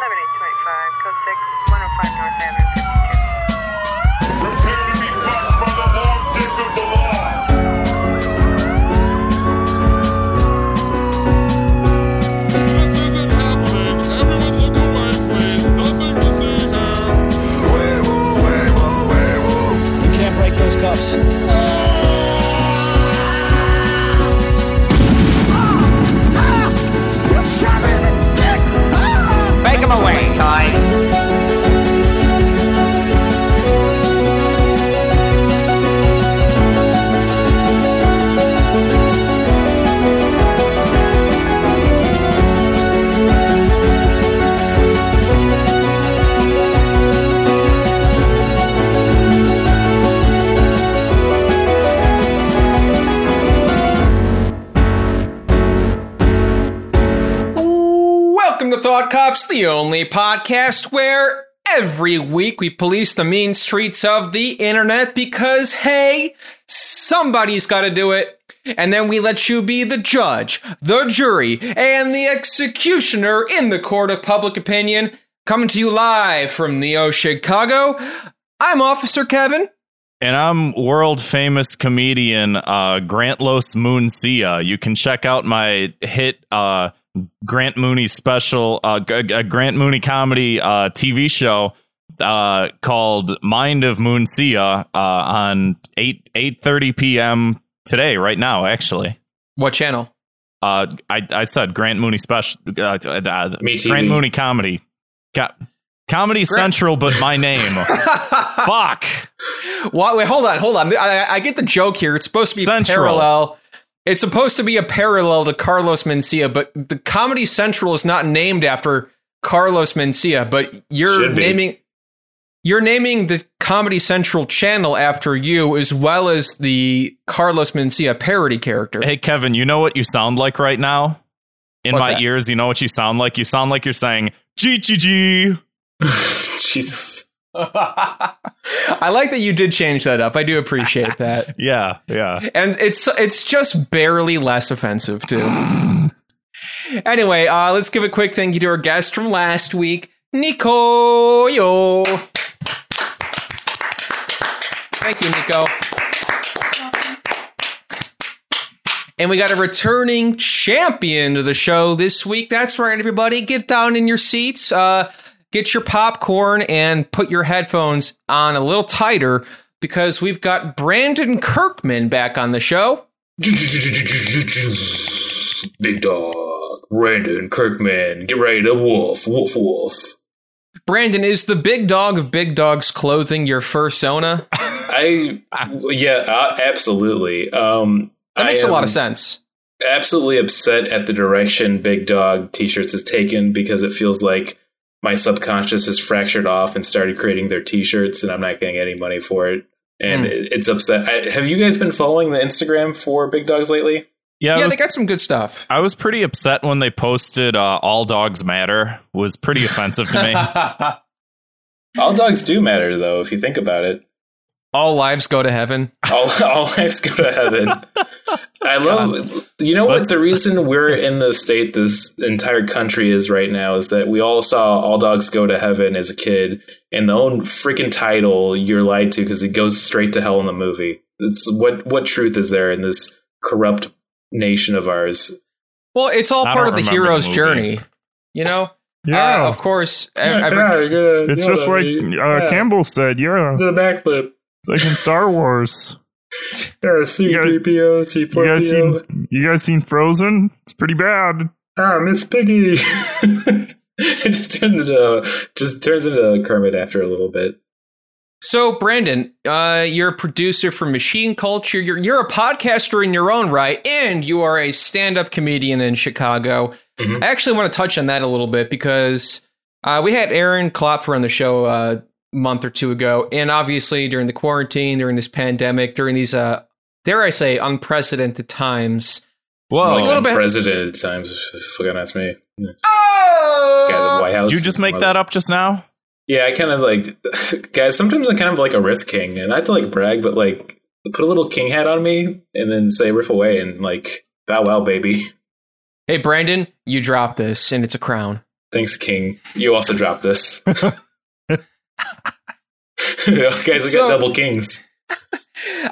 7825, code 6, 105 North Avenue, 52. Cops, the only podcast where every week we police the mean streets of the internet because, hey, somebody's got to do it. And then we let you be the judge, the jury, and the executioner in the court of public opinion. Coming to you live from Neo Chicago, I'm Officer Kevin. And I'm world famous comedian uh, Grant Los Mooncia. You can check out my hit uh, Grant Mooney special, uh, G- Grant Mooney comedy uh, TV show uh, called Mind of Mooncia uh, on 8 8:30 p.m. today, right now, actually. What channel? Uh, I I said Grant Mooney special. Uh, uh. Grant Mooney comedy. Co- comedy Central, but my name. Fuck. What, wait, hold on, hold on. I, I get the joke here. It's supposed to be Central. parallel. It's supposed to be a parallel to Carlos Mencia, but the Comedy Central is not named after Carlos Mencia. But you're naming you're naming the Comedy Central channel after you, as well as the Carlos Mencia parody character. Hey Kevin, you know what you sound like right now? In What's my that? ears, you know what you sound like? You sound like you're saying G G G. Jesus. I like that you did change that up. I do appreciate that. Yeah, yeah. and it's it's just barely less offensive too. anyway, uh, let's give a quick thank you to our guest from last week, Nico. Yo, thank you, Nico. And we got a returning champion to the show this week. That's right, everybody. Get down in your seats, uh, get your popcorn, and put your headphones on a little tighter because we've got Brandon Kirkman back on the show. Big dog. Brandon Kirkman. Get ready to wolf. Wolf, wolf. Brandon, is the big dog of Big Dog's Clothing your fursona? I, yeah, uh, absolutely. Um, That makes a a lot of sense. Absolutely upset at the direction Big Dog T-shirts has taken because it feels like my subconscious has fractured off and started creating their T-shirts, and I'm not getting any money for it. And it, it's upset. I, have you guys been following the Instagram for Big Dogs lately? Yeah, Yeah, was, they got some good stuff. I was pretty upset when they posted uh, "All Dogs Matter." Was pretty offensive to me. All dogs do matter, though, if you think about it. All lives go to heaven. all, all lives go to heaven. I love, you know what? The reason we're in the state this entire country is right now is that we all saw All Dogs Go to Heaven as a kid, and the own freaking title you're lied to because it goes straight to hell in the movie. It's what what truth is there in this corrupt nation of ours? Well, it's all I part of the remember the hero's journey. You know? Yeah. Uh, of course. ev- every- it's just like uh, Campbell said. Yeah, the backflip. It's like in Star Wars. Yeah, C-3PO, You guys seen? You guys seen Frozen? It's pretty bad. Ah, Miss Piggy. it just turns into just turns into Kermit after a little bit. So, Brandon, uh, you're a producer for Machine Culture. You're, you're a podcaster in your own right, and you are a stand up comedian in Chicago. Mhm. I actually want to touch on that a little bit because uh, we had Aaron Klopfer on the show uh, a month or two ago. And obviously, during the quarantine, during this pandemic, during these, uh, dare I say, unprecedented times. Whoa! a little bit- President at times. if Fucking that's me. Oh! Guy at the White House. Did you just make that up just now? Yeah, I kind of like guys. Sometimes I'm kind of like a riff king, and I have to like brag, but like put a little king hat on me, and then say riff away, and like bow wow, baby. Hey, Brandon, you drop this, and it's a crown. Thanks, King. You also dropped this. Guys, we So- got double kings.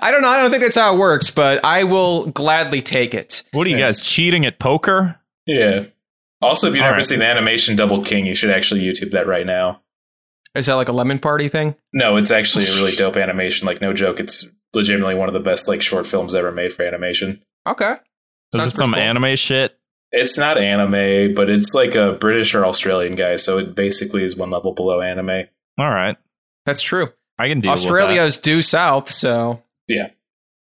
I don't know. I don't think that's how it works, but I will gladly take it. What are you guys cheating at poker? Yeah. Also, if you've All never right. seen the animation Double King, you should actually YouTube that right now. Is that like a lemon party thing? No, it's actually a really dope animation. Like, no joke, it's legitimately one of the best like short films ever made for animation. Okay. Is Sounds it some cool. anime shit? It's not anime, but it's like a British or Australian guy, so it basically is one level below anime. All right, That's true. I can deal with Australia that. is due south, so Yeah.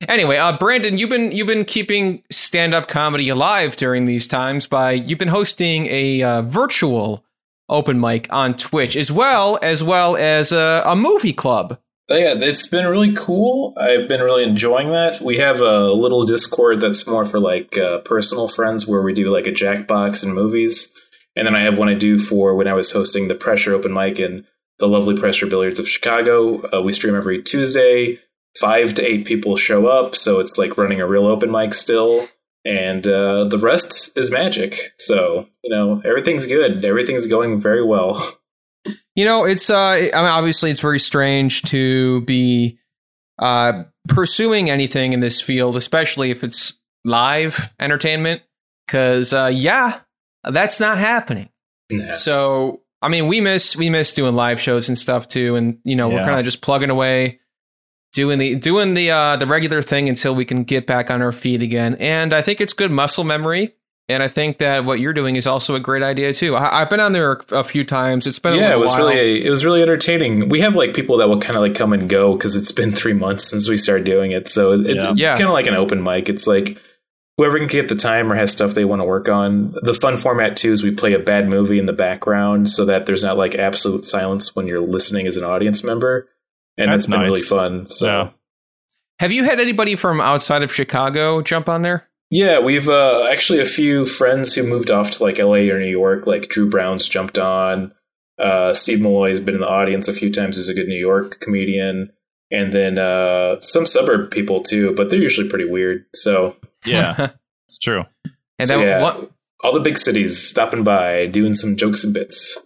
Anyway, uh, Brandon, you've been you've been keeping stand up comedy alive during these times by you've been hosting a uh, virtual open mic on Twitch as well as well as a, a movie club. Yeah, it's been really cool. I've been really enjoying that. We have a little Discord that's more for like uh, personal friends where we do like a Jackbox and movies. And then I have one I do for when I was hosting the Pressure Open Mic in the lovely Pressure Billiards of Chicago. Uh, we stream every Tuesday. Five to eight people show up, so it's like running a real open mic still. And uh, the rest is magic. So, you know, everything's good. Everything's going very well. You know, it's uh, I mean, obviously it's very strange to be uh pursuing anything in this field, especially if it's live entertainment, because uh, yeah, that's not happening. Nah. So I mean, we miss we miss doing live shows and stuff too, and you know we're kind of just plugging away, doing the doing the uh, the regular thing until we can get back on our feet again. And I think it's good muscle memory, and I think that what you're doing is also a great idea too. I, I've been on there a few times. It's been a yeah, it was while. really it was really entertaining. We have like people that will kind of like come and go because it's been three months since we started doing it. So it, Yeah. it's Yeah. kind of like an open mic. It's like whoever can get the time or has stuff they want to work on. The fun format too is we play a bad movie in the background so that there's not like absolute silence when you're listening as an audience member, and That's that's been really fun. So. Yeah. Have you had anybody from outside of Chicago jump on there? Yeah, we've uh, actually a few friends who moved off to like LA or New York. Like Drew Brown's jumped on. Uh, Steve Malloy's been in the audience a few times. He's a good New York comedian, and then uh, some suburb people too. But they're usually pretty weird. So Yeah, it's true. and So, then yeah. what? all the big cities stopping by, doing some jokes and bits.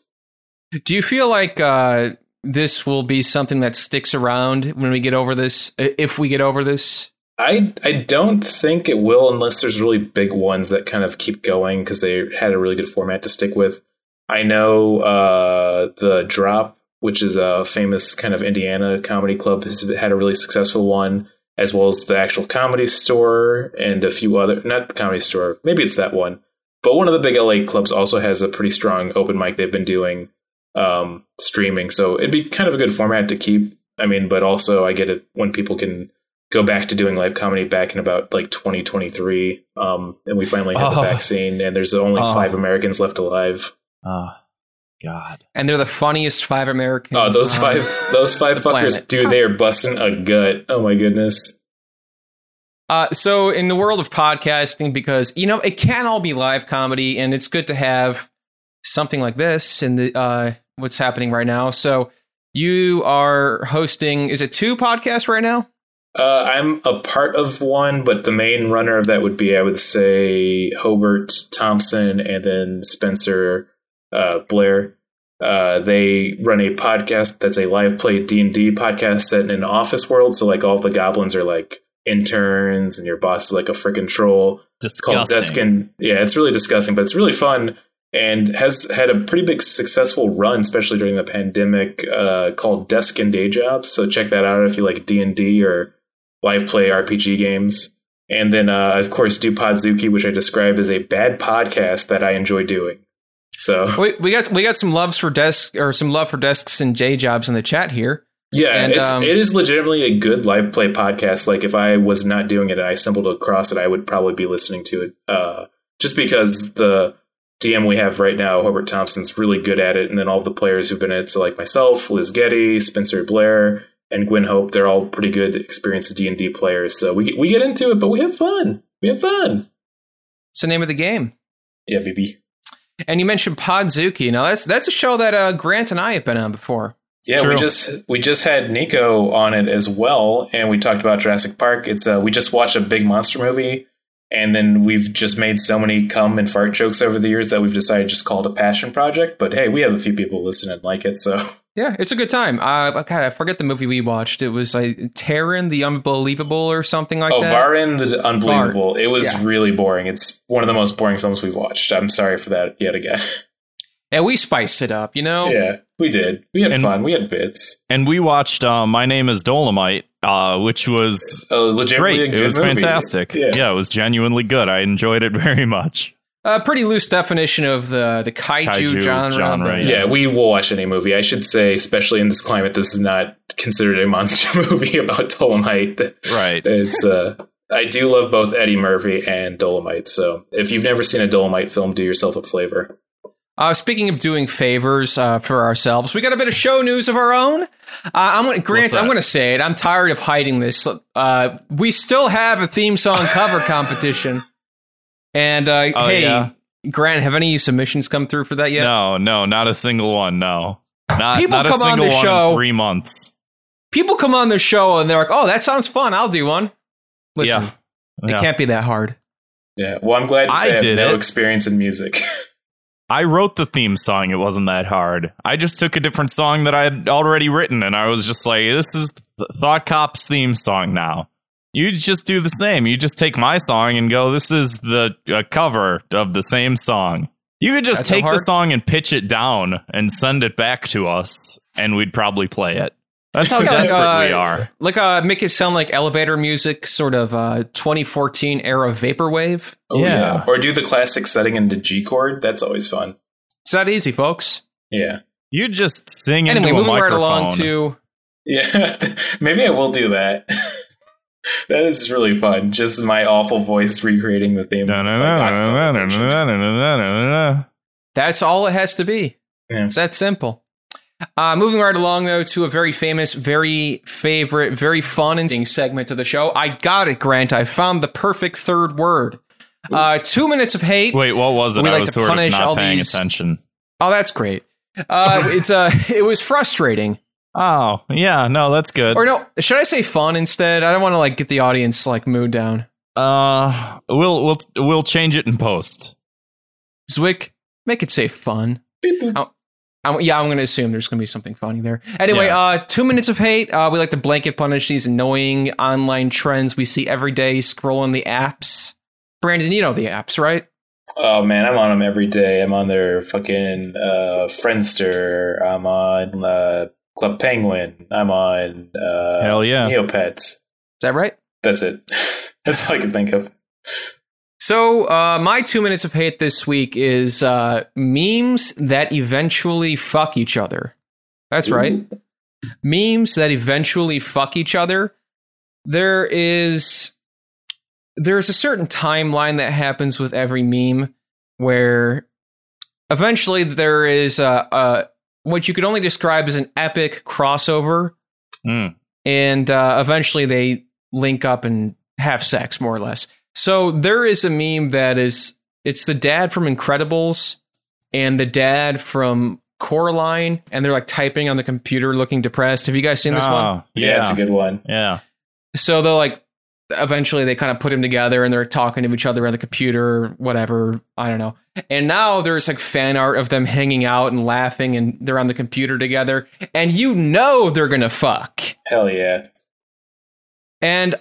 Do you feel like uh, this will be something that sticks around when we get over this? If we get over this, I I don't think it will unless there's really big ones that kind of keep going because they had a really good format to stick with. I know uh, the Drop, which is a famous kind of Indiana comedy club, has had a really successful one, as well as the actual Comedy Store and a few other. Not the Comedy Store, maybe it's that one, but one of the big LA clubs also has a pretty strong open mic they've been doing um, streaming. So it'd be kind of a good format to keep. I mean, but also I get it when people can go back to doing live comedy back in about like 2023 um and we finally have Oh. the vaccine and there's only Oh. five americans left alive Oh, God. and they're the funniest five Americans. oh those on five those five the fuckers planet. dude they are busting a gut oh my goodness Uh, so in the world of podcasting, because you know it can all be live comedy, and it's good to have something like this in the uh, what's happening right now. So you are hosting. Is it two podcasts right now? uh i'm a part of one but the main runner of that would be i would say hobart thompson and then spencer uh blair uh, they run a podcast that's a live play D&D podcast set in an office world. So like all the goblins are like interns and your boss is like a freaking troll. called Disgusting. Desk and yeah, it's really disgusting, but it's really fun and has had a pretty big successful run, especially during the pandemic. Uh, called Desk and Day Jobs. So check that out if you like D and D or live play RPG games. And then uh, of course do Podzuki, which I describe as a bad podcast that I enjoy doing. So We, we got we got some loves for desk or some love for desks and J jobs in the chat here. Yeah, And, it's, um, it is legitimately a good live play podcast. Like if I was not doing it and I stumbled across it, I would probably be listening to it. Uh, just because the DM we have right now, Hobart Thompson's really good at it, and then all the players who've been in it, so like myself, Liz Getty, Spencer Blair, and Gwen Hope, they're all pretty good, experienced D and D players. So we get- we get into it, but we have fun. We have fun. It's the name of the game. Yeah, baby. And you mentioned Podzuki. Now that's that's a show that uh, Grant and I have been on before. yeah, true. we just we just had Nico on it as well, and we talked about Jurassic Park. It's uh, we just watched a big monster movie And then we've just made so many cum and fart jokes over the years that we've decided just call it a passion project. But hey, we have a few people listen and like it, so Yeah, it's a good time. Uh, God, I forget the movie we watched. It was like Terran the Unbelievable or something like oh, that. Oh, Varan the Unbelievable. It was Yeah. really boring. It's one of the most boring films we've watched. I'm sorry for that yet again. and we spiced it up, you know? yeah, we did. We had And- fun. We had bits. And we watched uh, My Name is Dolemite, uh, which was Uh, legitimately great. a good It was movie. fantastic. Yeah. Yeah. it was genuinely good. I enjoyed it very much. A pretty loose definition of the, the kaiju, Kaiju genre. genre, but- Yeah, we will watch any movie. I should say, especially in this climate, this is not considered a monster movie about Dolemite. Right. It's uh I do love both Eddie Murphy and Dolemite. So if you've never seen a Dolemite film, do yourself a flavor. Uh, speaking of doing favors uh, for ourselves, we got a bit of show news of our own. Uh, I'm gonna, Grant, I'm going to say it. I'm tired of hiding this. Uh, we still have a theme song cover competition. And uh, Oh, hey, yeah? Grant, have any submissions come through for that yet? No, no, not a single one. No, not, People not a come on the show- three months. People come on the show and they're like, "Oh, that sounds fun. I'll do one." Listen, yeah, it Yeah. can't be that hard. Yeah. Well, I'm glad to I say I, have did no it. experience in music. I wrote the theme song. It wasn't that hard. I just took a different song that I had already written, and I was just like, "This is Thought Cop's theme song now." You just do the same. You just take my song and go, "This is the a cover of the same song." You could just That's so take the song and pitch it down and send it back to us, and we'd probably play it. That's how Yeah, like, desperate uh, we are. Like, uh, make it sound like elevator music, sort of uh, 2014 era vaporwave. Oh, Yeah. Or do the classic setting into G chord. That's always fun. It's that easy, folks. Yeah. You just sing Anyway, into a moving right microphone. along to Yeah. Maybe I will do that. that is really fun. Just my awful voice recreating the theme. that's all it has to be. Yeah. It's that simple. Uh, moving right along, though, to a very famous, very favorite, very fun and segment of the show. I got it, Grant. I found the perfect third word. Uh, two minutes of hate. Wait, what was it? We I like was to sort of punish not all paying these- attention. Oh, that's great. Uh, it's uh, it was frustrating. Oh, yeah, no, that's good. Or no, should I say fun instead? I don't want to like get the audience like mood down. Uh, we'll we'll we'll change it in post. Zwick, make it say fun. Oh, I'm, yeah, I'm going to assume there's going to be something funny there. Anyway, Yeah. uh, two minutes of hate. Uh, we like to blanket punish these annoying online trends we see every day scrolling the apps. Brandon, you know the apps, right? Oh man, I'm on them every day. I'm on their fucking uh, Friendster. I'm on uh, Club Penguin. I'm on uh, Hell yeah. Neopets. Is that right? That's it. That's all I can think of. So, uh, my two minutes of hate this week is uh, memes that eventually fuck each other. That's right. Memes that eventually fuck each other. There is there's a certain timeline that happens with every meme where eventually there is a, a what you could only describe as an epic crossover Mm. and uh, eventually they link up and have sex more or less so there is a meme that is it's the dad from incredibles and the dad from coraline and they're like typing on the computer looking depressed have you guys seen this one Oh, Yeah, it's a good one. Yeah. so they're like eventually they kind of put them together and they're talking to each other on the computer or whatever i don't know. And now there's like fan art of them hanging out and laughing and they're on the computer together and you know they're gonna fuck. Hell yeah. and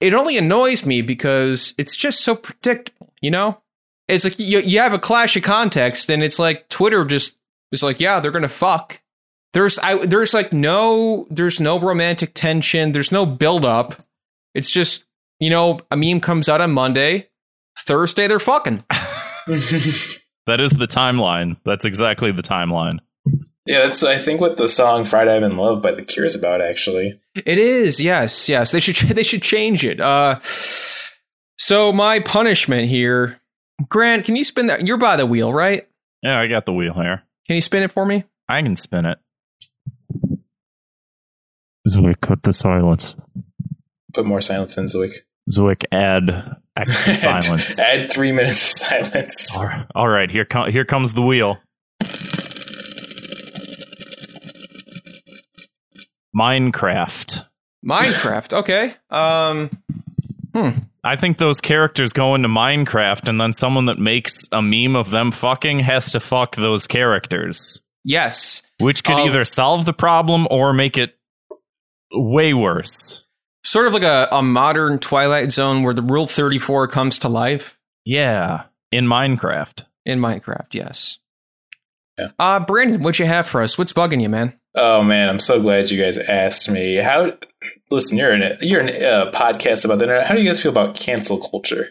it only annoys me because it's just so predictable you know? It's like you, you have a clash of context and it's like twitter just is like yeah they're gonna fuck. There's I, there's like no there's no romantic tension. There's no build up it's just you know a meme comes out on monday thursday they're fucking That is the timeline. That's exactly the timeline. yeah, that's I think what the song "Friday I'm in Love" by The Cure is about. Actually, It is, yes, yes. They should they should change it. Uh so my punishment here, Grant, can you spin that? You're by the wheel, right? Yeah, I got the wheel here. Can you spin it for me? I can spin it. Zwick, cut the silence. Put more silence in Zwick. Zwick, add extra silence. Add three minutes of silence. All right, all right here, com- here comes the wheel. Minecraft. Minecraft. Okay. Um. Hmm. I think those characters go into Minecraft, and then someone that makes a meme of them fucking has to fuck those characters, Yes. which could Oh. either solve the problem or make it way worse. Sort of like a, a modern Twilight Zone where the Rule 34 comes to life Yeah, in Minecraft. in Minecraft, yes. Yeah. Uh, Brandon, what you have for us? What's bugging you, man? Oh man, I'm so glad you guys asked me. How? Listen, you're in a, you're in a uh, podcast about the internet. How do you guys feel about cancel culture?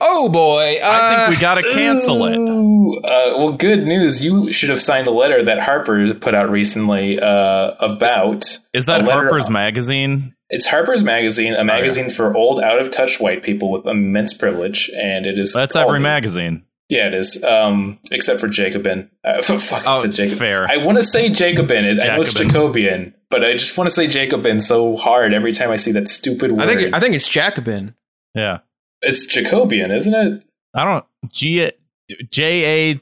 Oh boy. Uh, I think we gotta cancel it. Uh, well, good news. You should have signed a letter that Harper put out recently uh, about. Is that a letter- Harper's Magazine? It's Harper's Magazine, a magazine for old, out of touch white people with immense privilege, and it is. That's called- every magazine. Yeah, it is. Um, except for Jacobin. Uh, fuck, I Oh, said Jacobin. fair. I want to say Jacobin. It- I know it's Jacobian, but I just want to say Jacobin so hard every time I see that stupid word. I think I think it's Jacobin. Yeah. it's Jacobian, isn't it? I don't G J A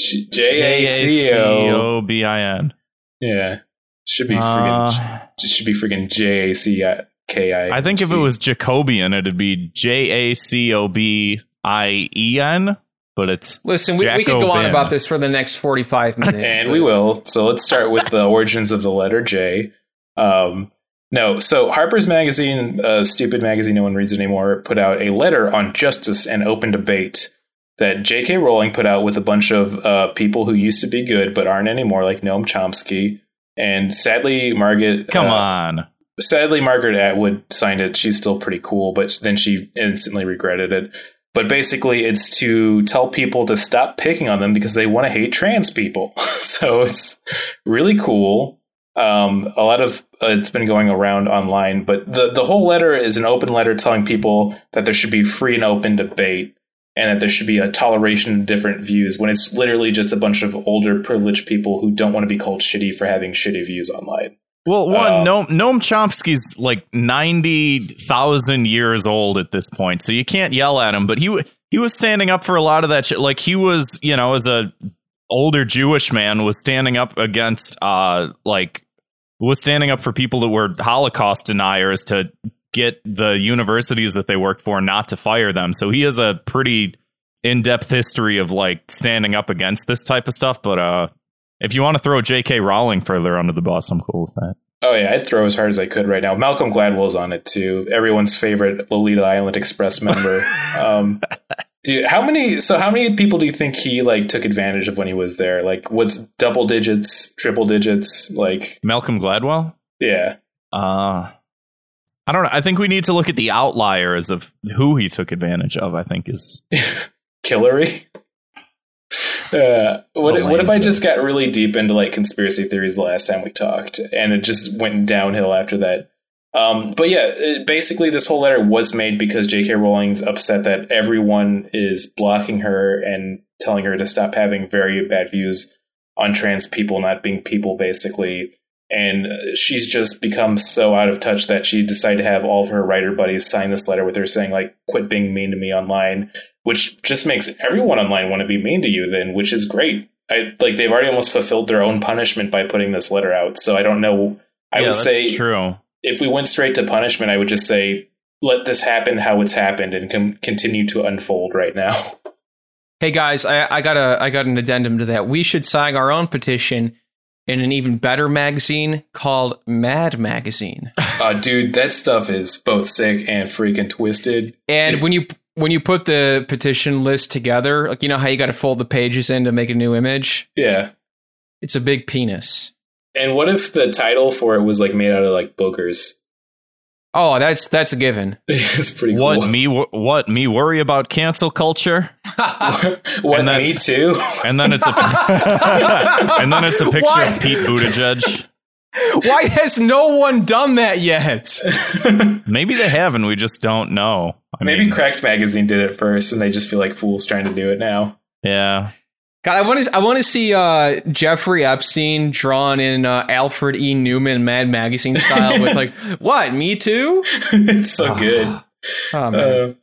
J J A A C C O. O B I N. Yeah, should be freaking. Uh, should be freaking J A C K I. I think if it was Jacobian, it'd be J A C O B I E N, but it's Listen, we, we could go on about this for the next 45 minutes. and but- we will. So let's start with the origins of the letter J. Um, no, so Harper's Magazine, uh, stupid magazine no one reads anymore, put out a letter on justice and open debate that J.K. Rowling put out with a bunch of uh, people who used to be good but aren't anymore, like Noam Chomsky. And sadly, Margaret. come uh, on. sadly margaret atwood signed it she's still pretty cool but then she instantly regretted it but basically it's to tell people to stop picking on them because they want to hate trans people so it's really cool um, a lot of uh, it's been going around online but the, the whole letter is an open letter telling people that there should be free and open debate and that there should be a toleration of different views when it's literally just a bunch of older privileged people who don't want to be called shitty for having shitty views online Well, one, Uh, Noam, Noam Chomsky's like 90,000 years old at this point, so you can't yell at him, but he, he was standing up for a lot of that shit. Like, he was, you know, as a older Jewish man, was standing up against, uh, like, was standing up for people that were Holocaust deniers to get the universities that they worked for not to fire them. So he has a pretty in depth history of like standing up against this type of stuff. But uh, if you want to throw J.K. Rowling further under the bus, I'm cool with that. Oh yeah, I'd throw as hard as I could right now. Malcolm Gladwell's on it too. Everyone's favorite Lolita Island Express member. um, dude, how many? So how many people do you think he like took advantage of when he was there? Like, what's double digits, triple digits? Like, Malcolm Gladwell? yeah, Uh, I don't know. I think we need to look at the outliers of who he took advantage of. I think is Hillary. Uh, what, Oh, what if I just got really deep into like conspiracy theories the last time we talked, and it just went downhill after that? Um, but yeah, it, basically, this whole letter was made because J.K. Rowling's upset that everyone is blocking her and telling her to stop having very bad views on trans people not being people, basically. And uh, she's just become so out of touch that she decided to have all of her writer buddies sign this letter with her saying, like, quit being mean to me online, which just makes everyone online want to be mean to you, then, which is great. I like they've already almost fulfilled their own punishment by putting this letter out. So I don't know. I yeah, would say true. if we went straight to punishment, I would just say let this happen how it's happened and com- continue to unfold right now. Hey guys, I, I got a I got an addendum to that. We should sign our own petition in an even better magazine called Mad Magazine. Uh, dude, that stuff is both sick and freaking twisted. And when you when you put the petition list together, like you know how you got to fold the pages in to make a new image, Yeah. it's a big penis. And what if the title for it was like made out of like boogers? Oh, that's that's a given. it's pretty cool. What me? What me? Worry about cancel culture? what and me too? And then it's a and then it's a picture Why? of Pete Buttigieg. Why has no one done that yet? Maybe they have, and we just don't know. I Maybe mean, Cracked Magazine did it first, and they just feel like fools trying to do it now. yeah. God, I want to I want to see uh, Jeffrey Epstein drawn in uh, Alfred E. Neuman Mad Magazine style with like, what? Me too? it's so good. Oh man. Uh,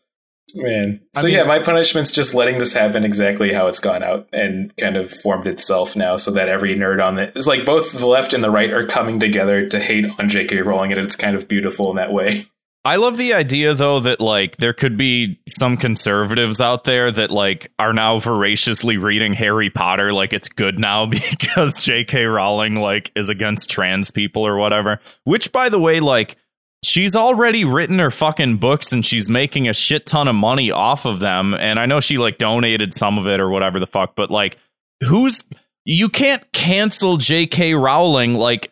man. I So mean- yeah, my punishment's just letting this happen exactly how it's gone out and kind of formed itself now, so that every nerd on it is like both the left and the right are coming together to hate on J.K. Rowling, and it's kind of beautiful in that way. I love the idea though that like there could be some conservatives out there that like are now voraciously reading Harry Potter like it's good now because J.K. Rowling like is against trans people or whatever. Which by the way, like she's already written her fucking books and she's making a shit ton of money off of them. And I know she like donated some of it or whatever the fuck, but like who's you can't cancel J.K. Rowling like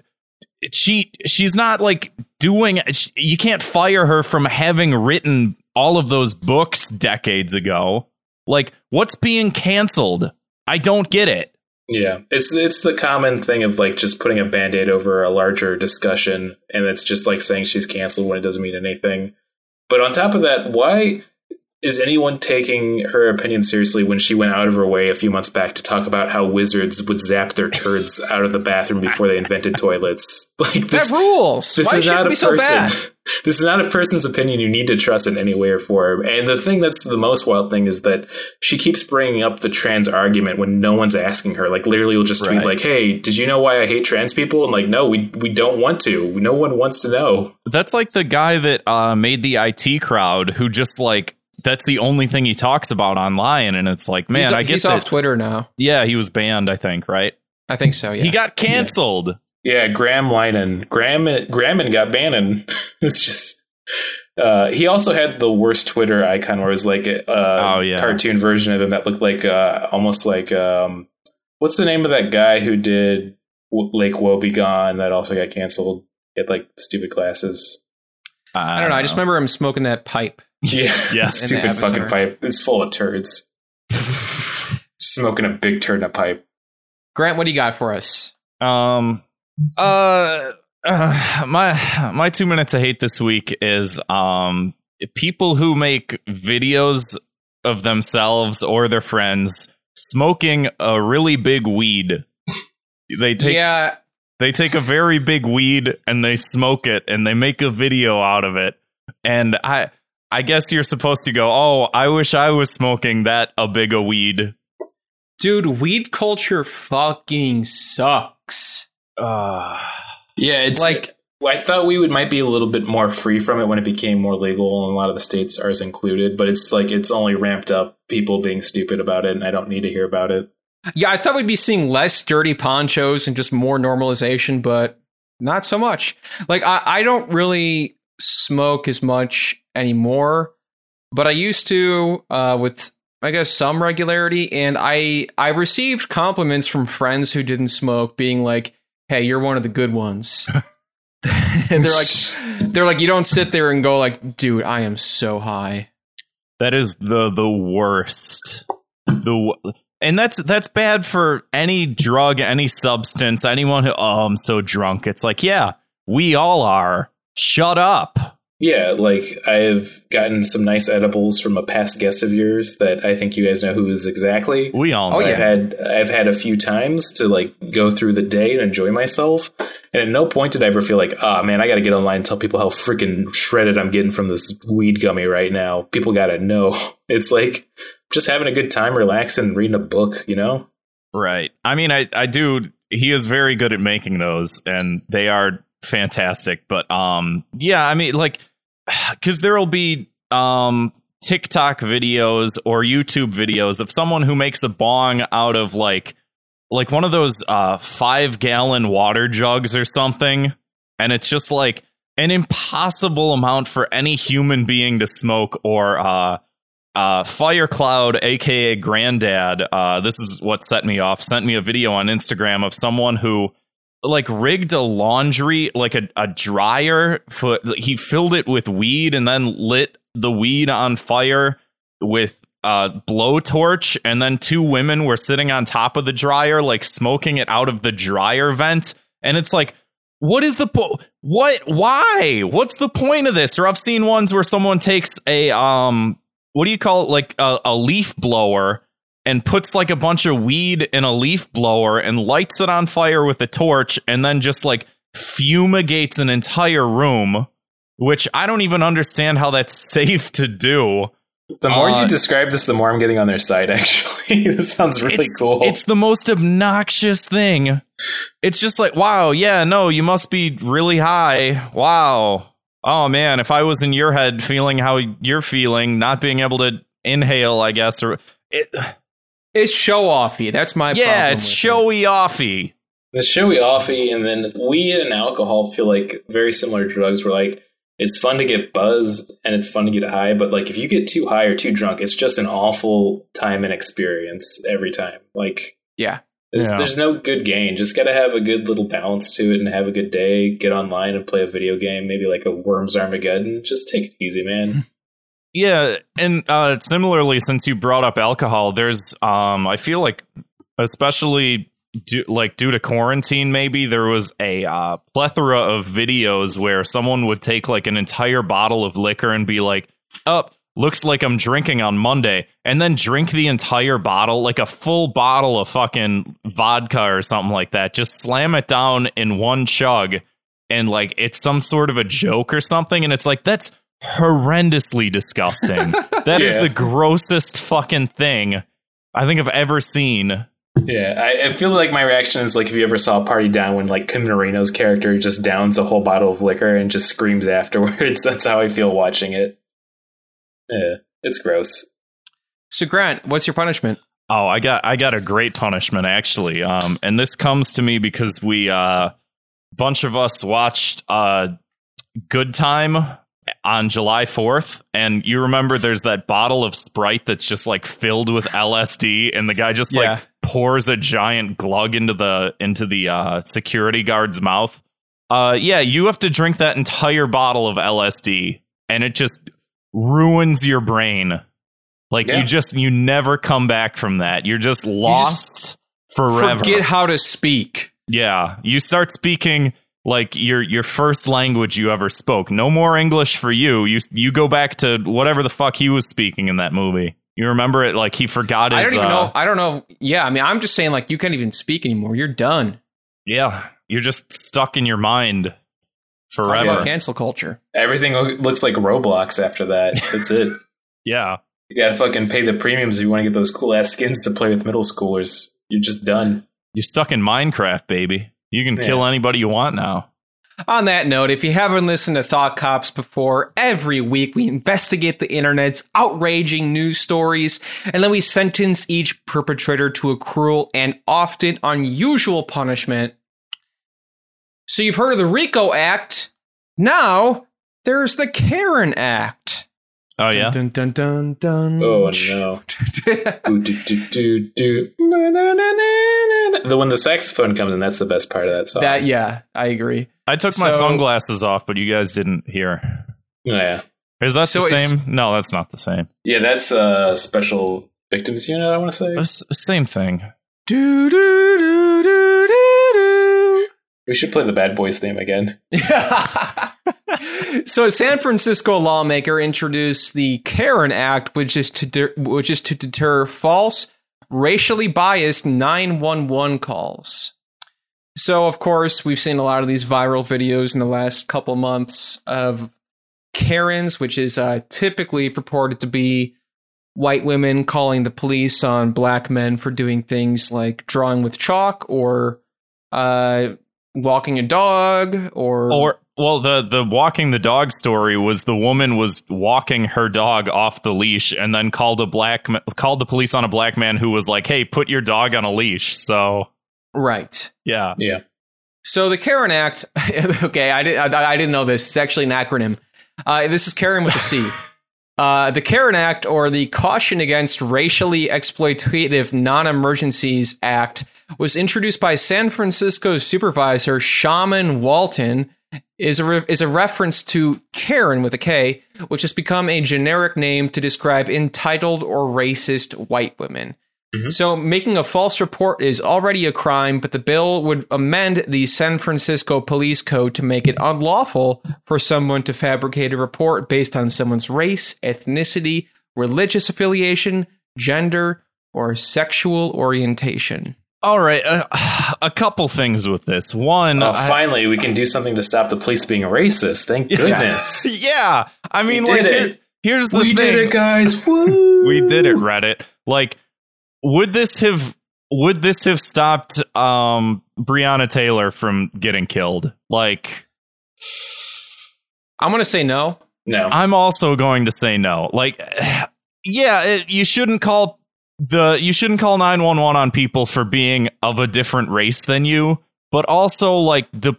she she's not like doing you can't fire her from having written all of those books decades ago like what's being canceled i don't get it Yeah, it's it's the common thing of like just putting a band-aid over a larger discussion and it's just like saying she's canceled when it doesn't mean anything. But on top of that, why is anyone taking her opinion seriously when she went out of her way a few months back to talk about how wizards would zap their turds out of the bathroom before they invented toilets? Like this, that rules. this Why is not a be so person. bad? this is not a person's opinion you need to trust in any way or form. And the thing that's the most wild thing is that she keeps bringing up the trans argument when no one's asking her. Like literally, will just tweet Right. like, "Hey, did you know why I hate trans people?" And like, no, we we don't want to. No one wants to know. that's like the guy that uh made the it crowd who just like that's the only thing he talks about online and it's like man he's, i get he's that off Twitter now. yeah he was banned i think right I think so. Yeah. he got canceled Yeah, Graham Linehan. Graham Graham got banned. it's just. Uh, he also had the worst Twitter icon, where it was like a, a Oh, yeah. cartoon version of him that looked like uh, almost like um, what's the name of that guy who did w- Lake Wobegon that also got canceled? He had like stupid glasses. I don't know. I just remember him smoking that pipe. Yeah, Yeah. stupid fucking pipe. It's full of turds. Smoking a big turd in a pipe. Grant, what do you got for us? Um, uh, uh, my my two minutes of hate this week is um people who make videos of themselves or their friends smoking a really big weed. They take yeah, they take a very big weed and they smoke it and they make a video out of it. And I I guess you're supposed to go, "Oh, I wish I was smoking that a big a weed." dude, weed culture fucking sucks. Uh, Yeah, it's Like- I thought we would might be a little bit more free from it when it became more legal, and a lot of the states ours included. But it's like it's only ramped up people being stupid about it, and I don't need to hear about it. Yeah, I thought we'd be seeing less dirty ponchos and just more normalization, but not so much. Like I, I don't really smoke as much anymore, but I used to uh, with I guess some regularity, and I I received compliments from friends who didn't smoke, being like, "Hey, you're one of the good ones." and they're like, they're like, you don't sit there and go like, "Dude, I am so high." That is the the worst. The w- and that's that's bad for any drug, any substance, anyone who oh I'm so drunk. It's like, yeah, we all are. Shut up. Yeah, like I've gotten some nice edibles from a past guest of yours that I think you guys know who is exactly. We all know. Oh, yeah. I've had I've had a few times to like go through the day and enjoy myself, and at no point did I ever feel like, ah, man, I got to get online and tell people how freaking shredded I'm getting from this weed gummy right now. People got to know. It's like just having a good time, relaxing, reading a book. You know? Right. I mean, I I do. He is very good at making those, and they are fantastic. But um, yeah, I mean, like, because there will be um TikTok videos or YouTube videos of someone who makes a bong out of like like one of those uh five gallon water jugs or something, and it's just like an impossible amount for any human being to smoke or uh uh, Firecloud, aka Granddad, uh, this is what set me off. Sent me a video on Instagram of someone who like rigged a laundry, like a, a dryer. For, he filled it with weed and then lit the weed on fire with a blowtorch. And then two women were sitting on top of the dryer, like smoking it out of the dryer vent. And it's like, what is the po- what? Why? What's the point of this? Or I've seen ones where someone takes a um what do you call it like a, a leaf blower and puts like a bunch of weed in a leaf blower and lights it on fire with a torch and then just like fumigates an entire room which i don't even understand how that's safe to do The more Uh, you describe this, the more I'm getting on their side. Actually, this sounds really it's, cool. it's the most obnoxious thing it's just like wow yeah no you must be really high wow oh man, if I was in your head feeling how you're feeling, not being able to inhale, I guess, or it, It's show offy. That's my yeah, problem it's with showy offy. The showy offy and then weed and alcohol feel like very similar drugs where like it's fun to get buzzed and it's fun to get high, but like if you get too high or too drunk, it's just an awful time and experience every time. Like Yeah. there's Yeah. there's no good gain. Just gotta have a good little balance to it and have a good day. Get online and play a video game, maybe like a Worms Armageddon. Just take it easy, man. Yeah, and uh, similarly, since you brought up alcohol, there's um, I feel like, especially due, like due to quarantine, maybe there was a uh, plethora of videos where someone would take like an entire bottle of liquor and be like, "Up, looks like I'm drinking on Monday," and then drink the entire bottle, like a full bottle of fucking vodka or something like that. Just slam it down in one chug, and like it's some sort of a joke or something, and it's like that's horrendously disgusting. That is Yeah. the grossest fucking thing I think I've ever seen. Yeah, I, I feel like my reaction is like if you ever saw Party Down when like Ken Marino's character just downs a whole bottle of liquor and just screams afterwards. That's how I feel watching it. Yeah, it's gross. So Grant, what's your punishment? Oh, I got I got a great punishment actually. Um and this comes to me because we uh bunch of us watched uh Good Time on July 4th and you remember there's that bottle of Sprite that's just like filled with LSD and the guy just Yeah. like pours a giant glug into the into the uh security guard's mouth. Uh yeah, you have to drink that entire bottle of LSD and it just ruins your brain. Like Yeah. you just you never come back from that. You're just lost forever. Forget how to speak. yeah, you start speaking like your your first language you ever spoke. No more English for you. You you go back to whatever the fuck he was speaking in that movie. You remember it like he forgot his. I don't even uh, know. I don't know. Yeah, I mean, I'm just saying, like, you can't even speak anymore. You're done. Yeah, you're just stuck in your mind forever. about cancel culture. Everything looks like Roblox after that. That's it. yeah. You gotta fucking pay the premiums if you want to get those cool ass skins to play with middle schoolers. You're just done. You're stuck in Minecraft, baby. You can Yeah. kill anybody you want now. On that note, if you haven't listened to Thought Cops before, every week we investigate the internet's outraging news stories, and then we sentence each perpetrator to a cruel and often unusual punishment. So you've heard of the RICO Act. Now there's the Karen Act. Oh yeah. Dun dun dun dun. Oh no. Do, do, do, do. The when the saxophone comes in, that's the best part of that song. that yeah, I agree. I took my sunglasses off, but you guys didn't hear. Oh, yeah, Is that So the it's- same? No, that's not the same. yeah. That's a special victims unit. I want to say It's the same thing. Do do do do do do. we should play the Bad Boys theme again. so, a San Francisco lawmaker introduced the Karen Act, which is to de- which is to deter false, racially biased 911 calls. So, of course, we've seen a lot of these viral videos in the last couple months of Karens, which is uh, typically purported to be white women calling the police on black men for doing things like drawing with chalk or uh, walking a dog or Or well, the the walking the dog story was the woman was walking her dog off the leash and then called a black ma- called the police on a black man who was like, "Hey, put your dog on a leash." So right. yeah, Yeah, So the Karen Act. okay, I didn't. I, I didn't know this. It's actually an acronym. Uh, this is Karen with a C. Uh, the Karen Act, or the Caution Against Racially Exploitative Non-Emergencies Act, was introduced by San Francisco Supervisor Shamann Walton. Is a re- is a reference to Karen with a K, which has become a generic name to describe entitled or racist white women. Mm-hmm. So, making a false report is already a crime, but the bill would amend the San Francisco Police Code to make it unlawful for someone to fabricate a report based on someone's race, ethnicity, religious affiliation, gender, or sexual orientation. All right, uh, a couple things with this. One, Oh, I- finally, we can do something to stop the police being racist. Thank goodness. yeah, I mean, We like, did here- it. here's the we thing. did it, guys! Woo! we did it reddit like would this have would this have stopped um Breonna Taylor from getting killed like I'm gonna say no. No. I'm also going to say no. Like, yeah, it, you shouldn't call the you shouldn't call 911 on people for being of a different race than you, but also like the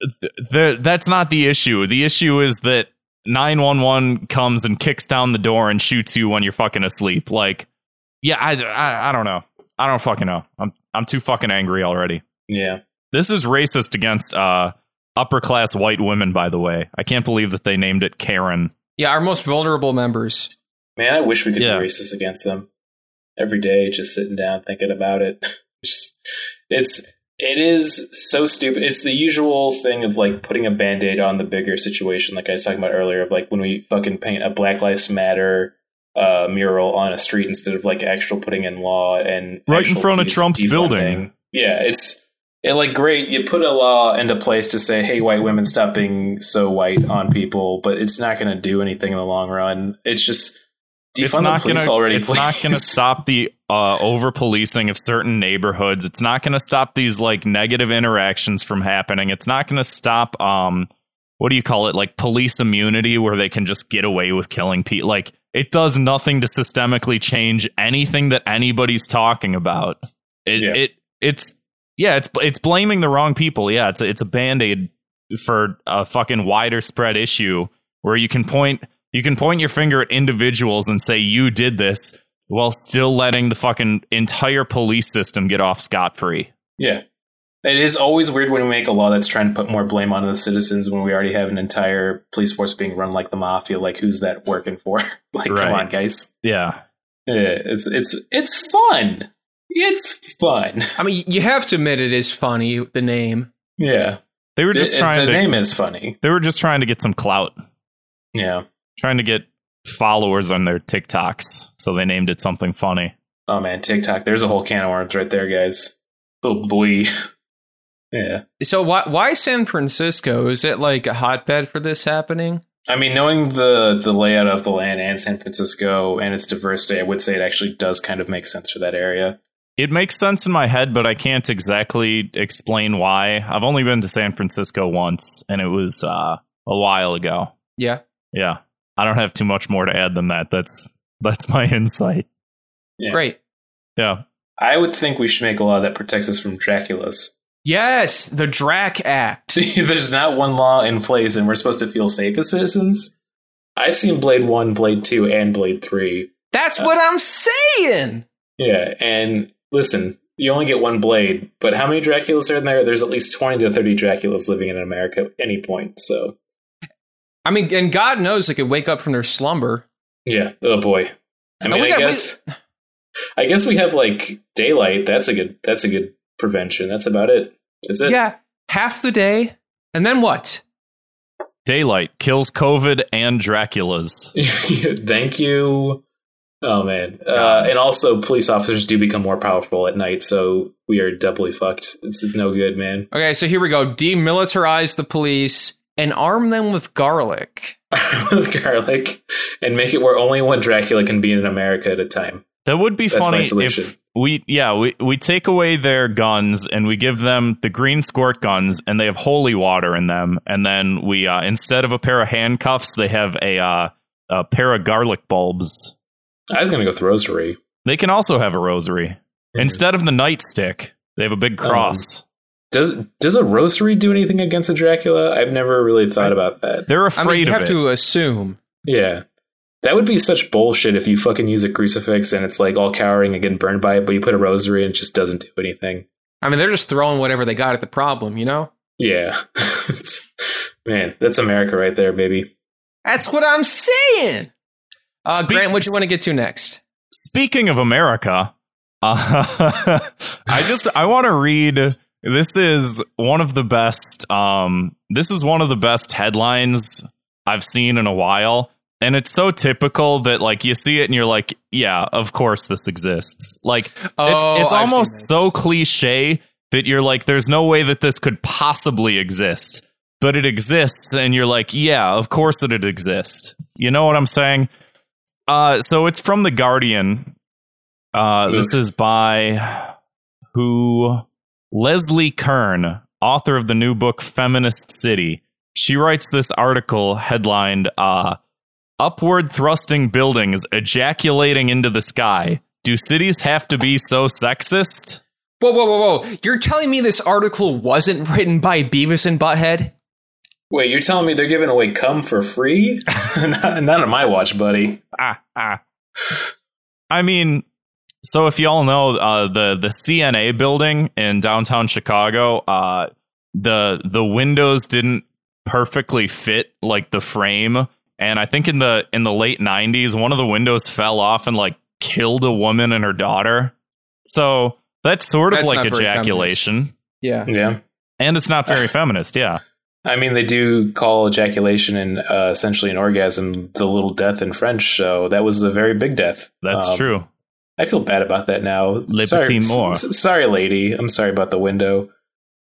the that's not the issue. The issue is that 911 comes and kicks down the door and shoots you when you're fucking asleep. Like, yeah, I, I I don't know. I don't fucking know. I'm I'm too fucking angry already. yeah. This is racist against uh upper class white women, by the way. I can't believe that they named it Karen. Yeah, our most vulnerable members. Man, I wish we could Yeah. be racist against them. Every day, just sitting down thinking about it. Just- it's it is so stupid. It's the usual thing of like putting a band-aid on the bigger situation, like I was talking about earlier, of like when we fucking paint a Black Lives Matter uh, mural on a street instead of like actual putting in law and Right in front of Trump's building. Yeah, it's it like great. You put a law into place to say, "Hey, white women, stop being so white on people," but it's not going to do anything in the long run. It's just it's not gonna already. it's not gonna stop the uh, over policing of certain neighborhoods. It's not gonna stop these like negative interactions from happening. It's not gonna stop um what do you call it? Like police immunity where they can just get away with killing people like it does nothing to systemically change anything that anybody's talking about. It, Yeah. it it's yeah it's it's blaming the wrong people. Yeah it's a, it's a band-aid for a fucking wider spread issue where you can point you can point your finger at individuals and say you did this while still letting the fucking entire police system get off scot free. Yeah. It is always weird when we make a law that's trying to put more blame on the citizens when we already have an entire police force being run like the mafia. Like, who's that working for? like, Right. come on, guys. Yeah. Yeah, it's it's it's fun. It's fun. I mean, you have to admit it is funny. The name. Yeah, They were just the, trying the to name is funny. they were just trying to get some clout, Yeah. Trying to get followers on their TikToks. So they named it something funny. Oh man, TikTok. There's a whole can of worms right there, guys. Oh boy. yeah. So why why San Francisco? Is it like a hotbed for this happening? I mean, knowing the the layout of the land and San Francisco and its diversity, I would say it actually does kind of make sense for that area. It makes sense in my head, but I can't exactly explain why. I've only been to San Francisco once, and it was uh, a while ago. Yeah. Yeah, I don't have too much more to add than that. That's that's my insight. Yeah. Great. Yeah, I would think we should make a law that protects us from Draculas. Yes, the Drac Act. There's not one law in place, and we're supposed to feel safe as citizens. I've seen Blade One, Blade Two, and Blade Three. That's uh, what I'm saying. Yeah, and listen, you only get one blade, but how many Draculas are in there? There's at least twenty to thirty Draculas living in America at any point. So I mean, and God knows they could wake up from their slumber. yeah, oh boy. I mean, we I got- we- guess, I guess we have like daylight. That's a good. That's a good prevention. That's about it. That's it. Yeah, half the day, and then what? daylight kills COVID and Dracula's. Thank you. Oh man, uh, and also police officers do become more powerful at night, so we are doubly fucked. This is no good, man. Okay, so here we go. Demilitarize the police and arm them with garlic. With garlic, and make it where only one Dracula can be in America at a time. That would be That's my funny solution. if we yeah, we we take away their guns and we give them the green squirt guns and they have holy water in them and then we uh instead of a pair of handcuffs, they have a uh a pair of garlic bulbs. I was gonna go with rosary. They can also have a rosary. Instead of the nightstick, they have a big cross. Does does a rosary do anything against a Dracula? I've never really thought about that. They're I afraid mean, you of have it. to assume. Yeah. That would be such bullshit if you fucking use a crucifix and it's like all cowering and getting burned by it, but you put a rosary and it just doesn't do anything. I mean, they're just throwing whatever they got at the problem, you know? Yeah. Man, that's America right there, baby. That's what I'm saying. Uh, Speak- Grant, what do you want to get to next? Speaking of America, uh, I just I want to read. This is one of the best. Um, this is one of the best headlines I've seen in a while, and it's so typical that like you see it and you're like, yeah, of course this exists. Like Oh, it's it's almost so cliche that you're like, there's no way that this could possibly exist, but it exists, and you're like, yeah, of course it would exist. You know what I'm saying? Uh, so it's from the Guardian. Uh, this is by who Leslie Kern, author of the new book Feminist City. she writes this article headlined uh upward thrusting buildings ejaculating into the sky do cities have to be so sexist Whoa, whoa, whoa, whoa! You're telling me this article wasn't written by Beavis and Butthead? Wait, you're telling me they're giving away cum for free? not, not on my watch, buddy. ah, ah. i mean so if y'all know uh the the cna building in downtown chicago uh the the windows didn't perfectly fit like the frame and i think in the in the late 90s one of the windows fell off and like killed a woman and her daughter so that's sort of That's like ejaculation Yeah. Yeah. and it's not very feminist yeah I mean, they do call ejaculation and uh, essentially an orgasm the little death in French, so that was a very big death. that's Um, true I feel bad about that now. Libertine sorry, more. s- s- sorry, lady. I'm sorry about the window.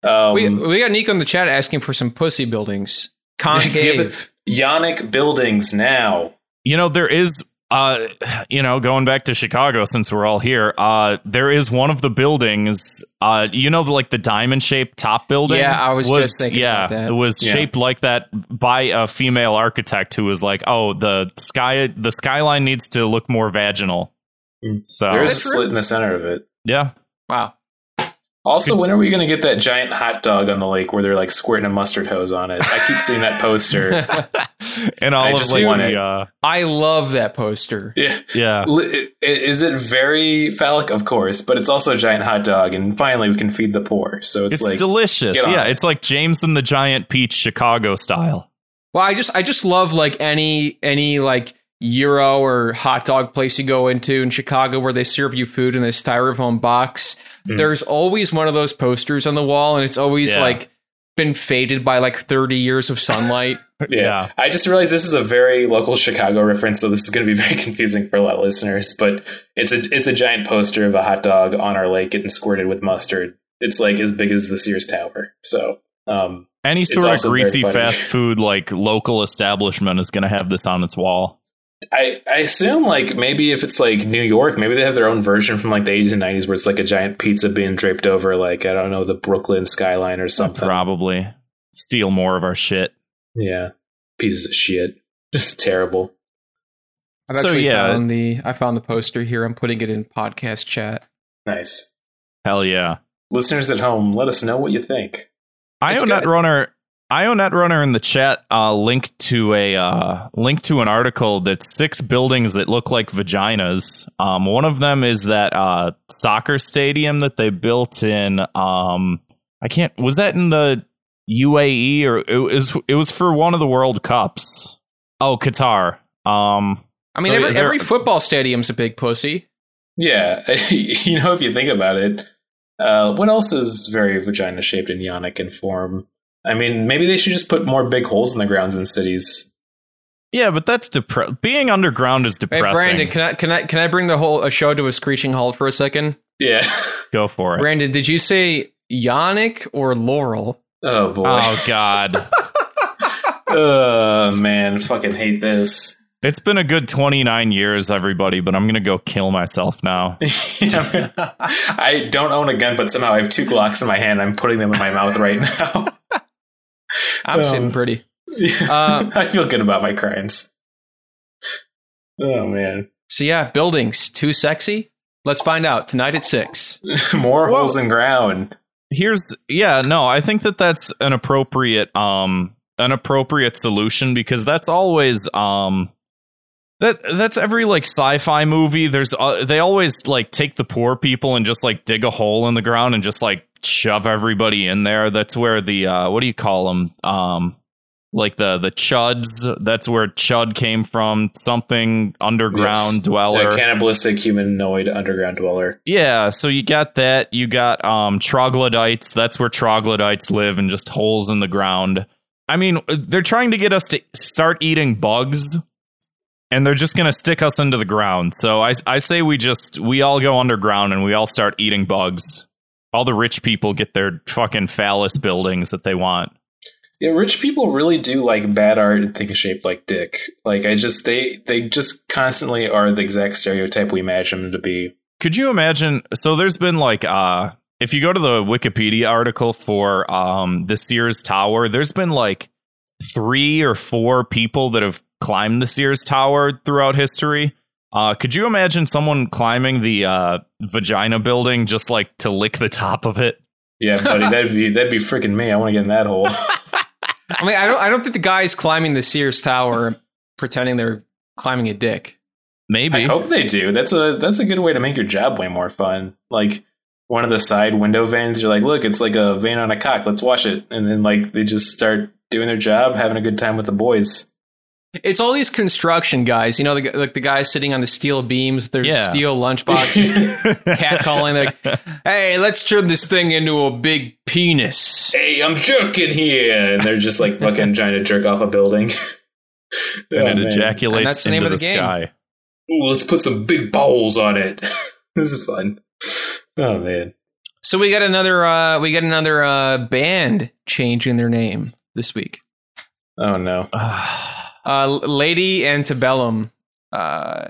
Um, we we got Nico in the chat asking for some pussy buildings. Concave. yonic buildings now. you know there is uh you know going back to chicago since we're all here uh there is one of the buildings uh you know like the diamond shaped top building Yeah, I was just thinking yeah about that. it was Yeah. shaped like that by a female architect who was like oh the sky the skyline needs to look more vaginal. So There's a true? slit in the center of it. yeah Wow. Also, when are we going to get that giant hot dog on the lake where they're like squirting a mustard hose on it? I keep seeing that poster. and all I of just like want the, uh I love that poster. yeah. yeah Li- Is it very phallic? Of course, but it's also a giant hot dog, and finally we can feed the poor. So it's, it's like delicious yeah it. it's like james and the giant peach chicago style Well, I just I just love like any any like Euro or hot dog place you go into in Chicago where they serve you food in this styrofoam box. Mm. There's always one of those posters on the wall, and it's always Yeah. like been faded by like 30 years of sunlight. Yeah. Yeah. I just realized this is a very local Chicago reference, so this is going to be very confusing for a lot of listeners. But it's a it's a giant poster of a hot dog on our lake getting squirted with mustard. It's like as big as the Sears Tower. So, um, any sort of greasy fast food like local establishment is going to have this on its wall I I assume like maybe if it's like New York, maybe they have their own version from like the 80s and 90s where it's like a giant pizza being draped over like I don't know the Brooklyn skyline or something. Probably steal more of our shit. Yeah, pieces of shit, just terrible. I've So, actually yeah. found the I found the poster here. I'm putting it in podcast chat. Nice Hell yeah. listeners at home, let us know what you think. It's IO good. Netrunner IO Netrunner in the chat uh link to a uh link to an article that's six buildings that look like vaginas. Um one of them is that uh soccer stadium that they built in um I can't was that in the UAE or it was it was for one of the World Cups. Oh, Qatar. Um I mean, so every, every football stadium's a big pussy. Yeah, you know if you think about it, uh, what else is very vagina shaped in yonic in form? I mean, maybe they should just put more big holes in the grounds in cities. Yeah, but that's depre- being underground is Hey, depressing. Brandon, can I can I can I bring the whole a show to a screeching halt for a second? Yeah. Go for it. Brandon, did you say Yannick or Laurel? Oh boy. Oh God. Oh man, fucking hate this. It's been a good 29 years, everybody, but I'm going to go kill myself now. I don't own a gun, but somehow I have two Glocks in my hand. I'm putting them in my mouth right now. I'm Um, sitting pretty. Uh, I feel good about my crimes. Oh man, So yeah, buildings too sexy. Let's find out tonight at six. more Whoa. holes in ground. Here's yeah, no, I think that that's an appropriate um an appropriate solution because that's always um that that's every like sci-fi movie there's uh, they always like take the poor people and just like dig a hole in the ground and just like shove everybody in there that's where the uh what do you call them um like the the chuds that's where chud came from something underground Yes. dweller A cannibalistic humanoid underground dweller. Yeah, so you got that. You got um troglodytes. That's where troglodytes live and just holes in the ground. I mean, they're trying to get us to start eating bugs and they're just going to stick us into the ground. So I I say we just we all go underground and we all start eating bugs. All the rich people get their fucking phallus buildings that they want. Yeah, rich people really do like bad art and think it's shaped like dick. Like I just they they just constantly are the exact stereotype we imagine them to be. Could you imagine? So there's been like, uh, if you go to the Wikipedia article for um, the Sears Tower, there's been like three or four people that have climbed the Sears Tower throughout history. Uh, could you imagine someone climbing the uh, vagina building just like to lick the top of it? Yeah, buddy, that'd be that'd be freaking me. I want to get in that hole. I mean, I don't. I don't think the guys climbing the Sears Tower pretending they're climbing a dick. Maybe. I hope they do. That's a that's a good way to make your job way more fun. Like one of the side window vanes, you're like, look, it's like a vein on a cock. Let's wash it, and then like they just start doing their job, having a good time with the boys. It's all these construction guys, you know, the, like the guys sitting on the steel beams, their Yeah. steel lunchboxes, catcalling. They're like, "Hey, let's turn this thing into a big penis." hey, I'm jerking here, and they're just like fucking trying to jerk off a building. and Oh, it man. ejaculates And that's the name into of the the game. sky. Ooh, let's put some big balls on it. this is fun. Oh man. So we got another, uh, we got another uh, band changing their name this week. Oh no. Uh, Lady Antebellum uh,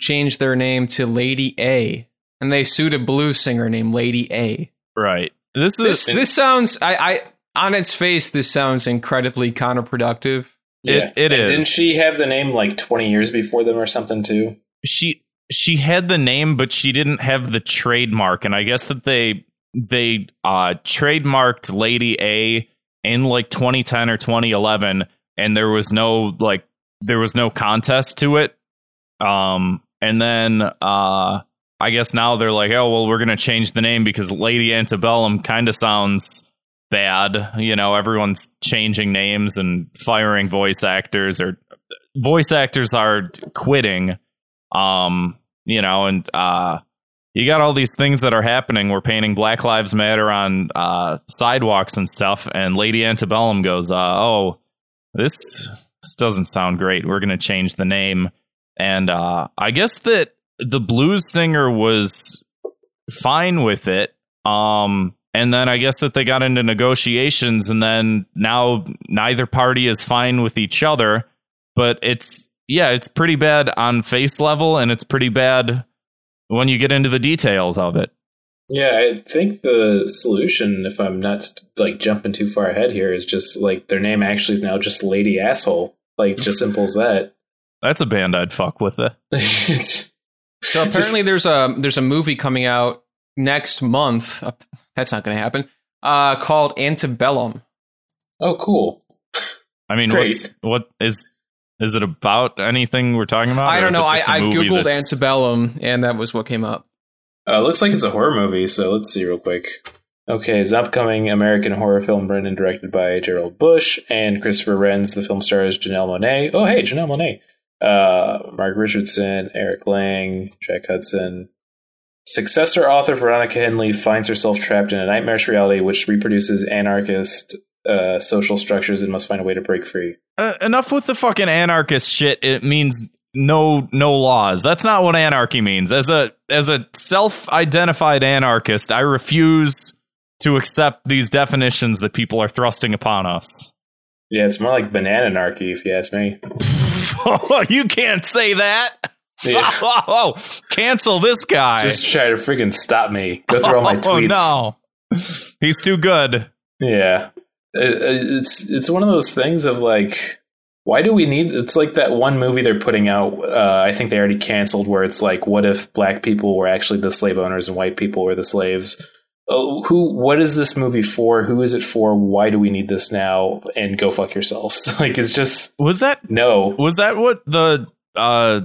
changed their name to Lady A, and they sued a blues singer named Lady A. Right. This This is this sounds, I, I on its face, this sounds incredibly counterproductive. Yeah. it And is. Didn't she have the name like 20 years before them or something too? she she had the name but she didn't have the trademark and i guess that they they uh trademarked lady a in like 2010 or 2011 and there was no like there was no contest to it. Um and then uh i guess now they're like oh well we're gonna change the name because lady antebellum kind of sounds bad you know everyone's changing names and firing voice actors or voice actors are quitting. Um you know and uh you got all these things that are happening. We're painting black lives matter on uh sidewalks and stuff and lady antebellum goes uh oh this this doesn't sound great. We're gonna change the name. And uh i guess that the blues singer was fine with it um and then i guess that they got into negotiations and then now neither party is fine with each other. But it's yeah, it's pretty bad on face level, and it's pretty bad when you get into the details of it. Yeah, I think the solution, if I'm not like jumping too far ahead here, is just like their name actually is now just Lady Asshole. Like just simple as that. That's a band I'd fuck with. It. So apparently, there's a there's a movie coming out next month. Uh, That's not going to happen. Uh, called Antebellum. oh, cool. I mean, Great. what's what is is it about anything we're talking about? I don't know. I, just a I movie googled that's- Antebellum, and that was what came up. Uh, looks like it's a horror movie, so let's see real quick. Okay, it's upcoming American horror film written and directed by Gerard Bush and Christopher Renz. The film stars Janelle Monáe. Oh, hey, Janelle Monáe. Uh, Marque Richardson, Eric Lange, Jack Huston. Successor author Veronica Henley finds herself trapped in a nightmarish reality which reproduces anarchist uh, social structures and must find a way to break free. Uh, enough with the fucking anarchist shit. It means no no laws. That's not what anarchy means. As a as a self-identified anarchist, I refuse to accept these definitions that people are thrusting upon us. Yeah, it's more like banana anarchy, if you ask me. you can't say that. Yeah. Oh, cancel this guy. Just try to freaking stop me. Go through all my oh tweets. no, he's too good. Yeah, It- it's it's one of those things of like, why do we need? It's like that one movie they're putting out. Uh, I think they already canceled, where it's like, what if black people were actually the slave owners and white people were the slaves? Oh, who? What is this movie for? Who is it for? Why do we need this now? And go fuck yourselves. like it's just Was that no. was that what the uh,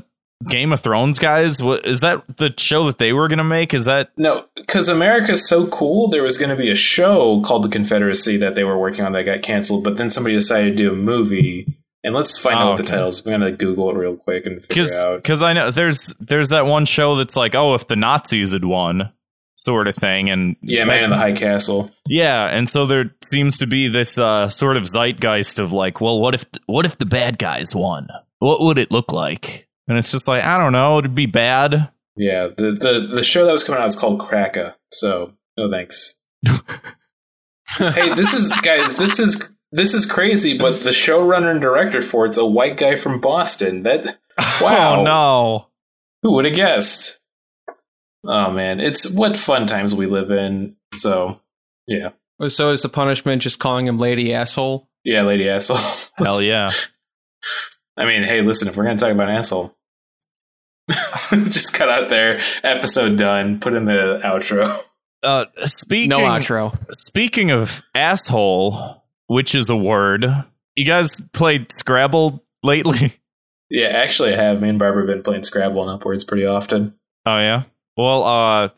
Game of Thrones guys? What is that the show that they were gonna make? Is that No, because America's so cool. There was going to be a show called The Confederacy that they were working on that got canceled, but then somebody decided to do a movie. And let's find Oh, out what the okay. title is. We're going to Google it real quick and figure because out. because I know there's there's that one show that's like oh if the Nazis had won sort of thing and Yeah, that- Man in the High Castle. Yeah, and so there seems to be this uh, sort of zeitgeist of like, well, what if what if the bad guys won? What would it look like? And it's just like, I don't know, it'd be bad. Yeah, the, the the show that was coming out is called Kraka. So no thanks. hey, this is guys. This is this is crazy. But the showrunner and director for it's a white guy from Boston. That wow. Oh no. Who would have guessed? Oh man, it's what fun times we live in. So yeah, So is the punishment just calling him lady asshole? Yeah, lady asshole. Hell yeah. I mean, hey, listen, if we're gonna talk about asshole, just cut out there. Episode done. Put in the outro. Uh, speaking No outro. speaking of asshole, which is a word, you guys played Scrabble lately? Yeah, actually, I have. Me and Barbara have been playing Scrabble and Upwords pretty often. Oh yeah. Well, uh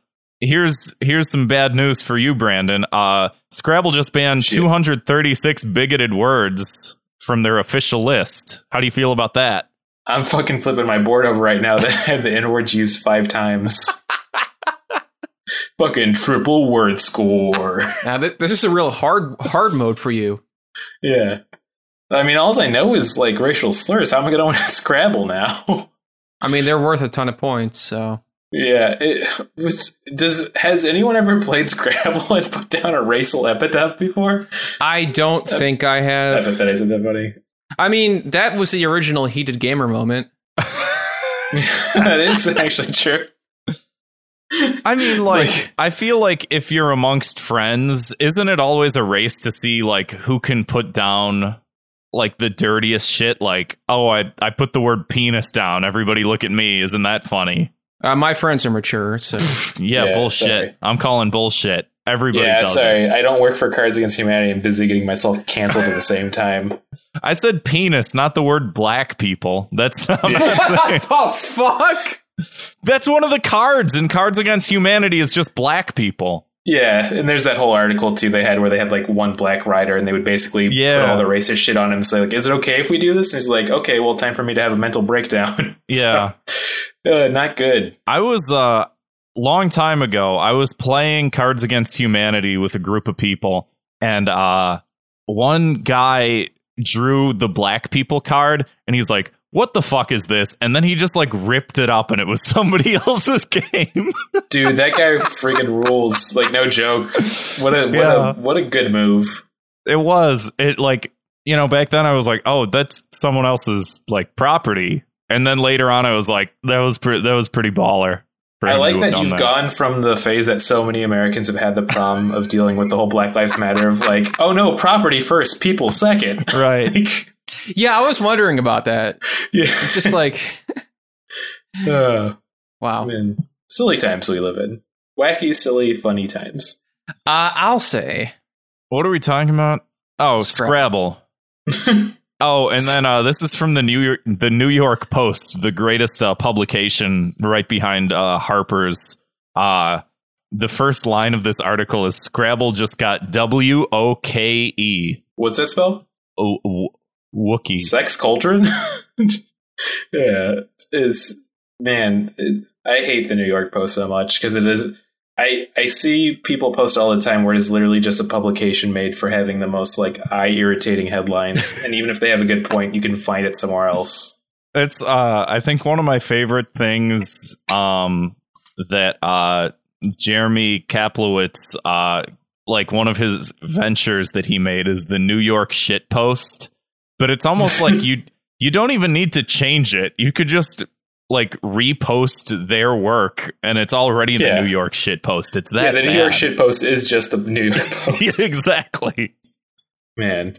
here's here's some bad news for you, Brandon. Uh Scrabble just banned Shit. 236 bigoted words from their official list. How do you feel about that? I'm fucking flipping my board over right now that had the N word used five times. fucking triple word score. Now, th- this is a real hard hard mode for you. yeah. I mean, all I know is like racial slurs. How am I going to win Scrabble now? I mean, they're worth a ton of points. So yeah. It, does has anyone ever played Scrabble and put down a racial epithet before? I don't think I have. Epithet isn't that funny. I mean, that was the original heated gamer moment. that is actually true. I mean, like, Like- I feel like if you're amongst friends, isn't it always a race to see like who can put down like the dirtiest shit? Like, oh, I I put the word penis down. Everybody look at me. Isn't that funny? Uh, my friends are mature, so Yeah, Yeah, bullshit. sorry. I'm calling bullshit. Everybody yeah, does it. sorry. I don't work for Cards Against Humanity. I'm busy getting myself canceled at the same time. I said penis, not the word black people. That's I'm not saying. oh fuck! That's one of the cards in Cards Against Humanity is just black people. Yeah, and there's that whole article too they had where they had like one black writer and they would basically Yeah. put all the racist shit on him and say like, "Is it okay if we do this?" And he's like, "Okay, well, time for me to have a mental breakdown." Yeah. So, uh, not good. I was uh long time ago, I was playing Cards Against Humanity with a group of people and uh one guy drew the black people card and he's like, "What the fuck is this?" And then he just like ripped it up and it was somebody else's game. Dude, that guy freaking rules. Like no joke. What a what Yeah. a what a good move. it was it like you know back then i was like oh that's someone else's like property and then later on i was like that was pre- that was pretty baller I like that you've gone from the phase that so many Americans have had the problem of dealing with the whole Black Lives Matter of like, oh no, property first, people second. right Like, Yeah, I was wondering about that. yeah. Just like, Uh, wow. man, silly times we live in. Wacky, silly, funny times. Uh, I'll say what are we talking about oh Scrabble. scrabble oh and then uh this is from the new york the new york post the greatest uh, publication right behind uh harper's uh the first line of this article is scrabble just got w-o-k-e What's that spell? O- w- Wookie. Sex cauldron? yeah, is man. It, I hate the New York Post so much because it is. I I see people post all the time where it is literally just a publication made for having the most like eye irritating headlines, and even if they have a good point, you can find it somewhere else. It's uh I think one of my favorite things um that uh Jeremy Kaplowitz uh like one of his ventures that he made is the New York shit post. But it's almost like you you don't even need to change it. You could just like repost their work and it's already Yeah. the New York shit post. It's that yeah, the New bad. York shit post is just the New York Post. exactly. Man.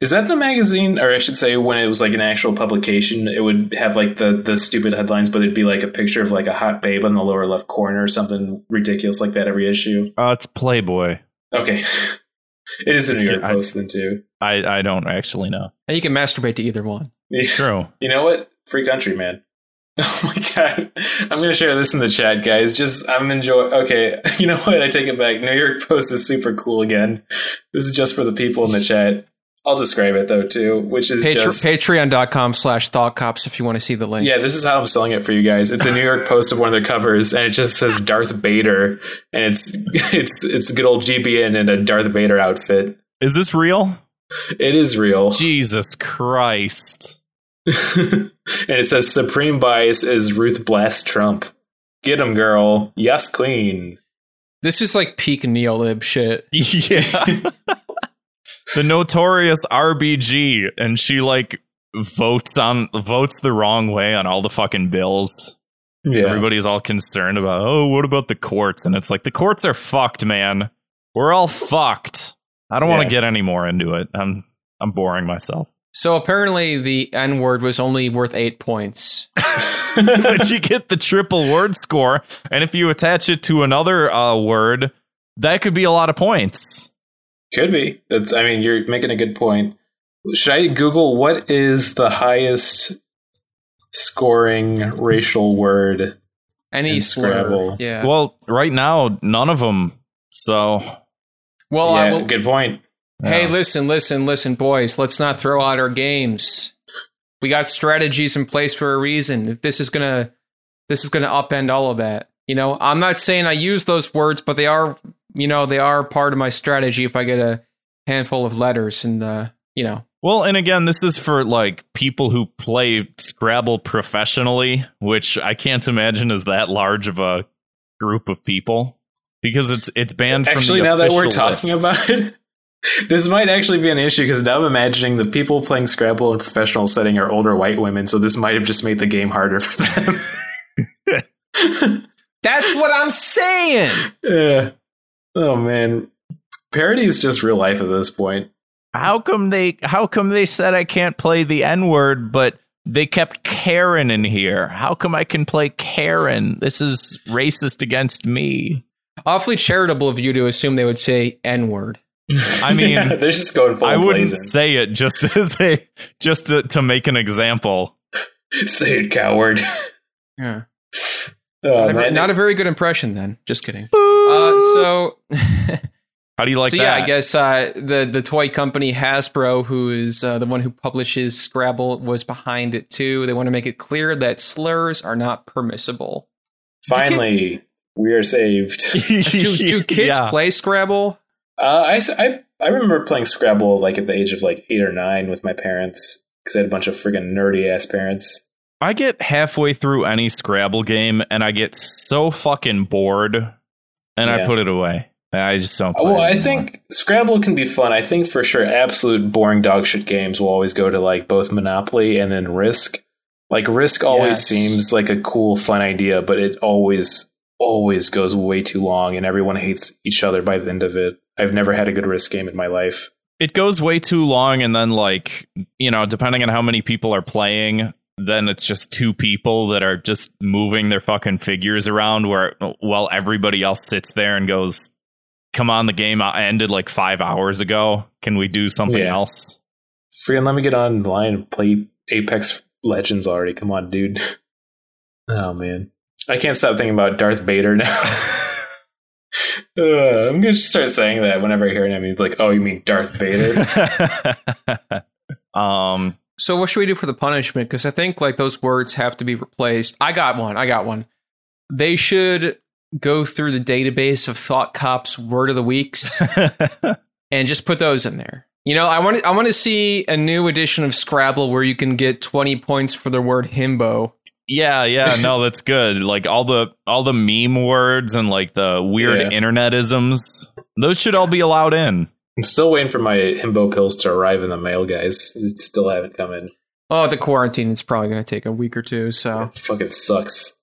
Is that the magazine, or I should say, when it was like an actual publication, it would have like the the stupid headlines, but it'd be like a picture of like a hot babe on the lower left corner or something ridiculous like that every issue. Uh it's Playboy. Okay, it is the Just New York kidding. I- Post then too. I I don't actually know. And you can masturbate to either one. True. You know what? Free country, man. Oh my god! I'm gonna share this in the chat, guys. Just I'm enjoying. Okay, you know what? I take it back. New York Post is super cool again. This is just for the people in the chat. I'll describe it though too, which is Patre- just Patreon.com slash thought cops if you want to see the link. Yeah, this is how I'm selling it for you guys. It's a New York Post of one of the covers, and it just says Darth Vader, and it's it's it's good old GBN in a Darth Vader outfit. Is this real? It is real, Jesus Christ. and it says Supreme Bias is Ruth Blast Trump. Get him, girl. Yes, queen. This is like peak neolib shit. Yeah. the notorious RBG and she like votes on votes the wrong way on all the fucking bills. Yeah, Everybody's all concerned about, "Oh, what about the courts?" And it's like the courts are fucked, man. We're all fucked. I don't want to Yeah. get any more into it. I'm I'm boring myself. So apparently the N word was only worth eight points. but you get the triple word score, and if you attach it to another uh, word, that could be a lot of points. Could be. That's. I mean, you're making a good point. Should I Google what is the highest scoring racial word? Any And slur. Scrabble. Yeah. Well, right now, none of them. So Well, yeah, I will, good point. hey, yeah. listen, listen, listen, boys. Let's not throw out our games. We got strategies in place for a reason. If this is gonna, this is gonna upend all of that. You know, I'm not saying I use those words, but they are, you know, they are part of my strategy. If I get a handful of letters, and uh, you know, Well, and again, this is for like people who play Scrabble professionally, which I can't imagine is that large of a group of people because it's it's banned from Actually, the now that we're official talking list. about it, this might actually be an issue because now I'm imagining the people playing Scrabble in professional setting are older white women, so this might have just made the game harder for them. that's what I'm saying. yeah. Oh man, parody is just real life at this point. How come they how come they said I can't play the N-word, but they kept Karen in here? How come I can play Karen? This is racist against me. Awfully charitable of you to assume they would say N word. I mean, Yeah, they're just going full I wouldn't blazing. say it just as a just to, to make an example. Say it, coward. Yeah. Oh, not, a, not a very good impression then. Just kidding. Uh, so, How do you like so that? yeah, I guess uh, the the toy company Hasbro, who is uh, the one who publishes Scrabble, was behind it too. They want to make it clear that slurs are not permissible. Finally, we are saved. Do, do kids Yeah. play Scrabble? Uh, I, s- I, I remember playing Scrabble like at the age of like eight or nine with my parents because I had a bunch of friggin' nerdy ass parents. I get halfway through any Scrabble game and I get so fucking bored and I put it away. I just don't play Well, it I think Scrabble can be fun. I think for sure, absolute boring dog shit games will always go to like both Monopoly and then Risk. Like Risk always Yes. seems like a cool, fun idea, but it always, always goes way too long, and everyone hates each other by the end of it. I've never had a good Risk game in my life. it goes way too long and then like, you know, depending on how many people are playing, then it's just two people that are just moving their fucking figures around where while everybody else sits there and goes, "Come on, the game ended like 5 hours ago. Can we do something Yeah. else?" Freaking let me get online and play Apex Legends already. Come on, dude. Oh man, I can't stop thinking about Darth Vader now. Uh, I'm gonna just start saying that whenever I hear him. He's like, "Oh, you mean Darth Vader?" um So what should we do for the punishment? Because I think like those words have to be replaced. I got one. I got one. They should go through the database of Thought Cop's word of the weeks and just put those in there. You know, I want I want to see a new edition of Scrabble where you can get twenty points for the word himbo. Yeah, yeah, no, that's good. Like all the all the meme words and like the weird Yeah. internetisms, those should all be allowed in. I'm still waiting for my himbo pills to arrive in the mail, guys. It still haven't come in. Oh, the quarantine. It's probably going to take a week or two. So, It fucking sucks.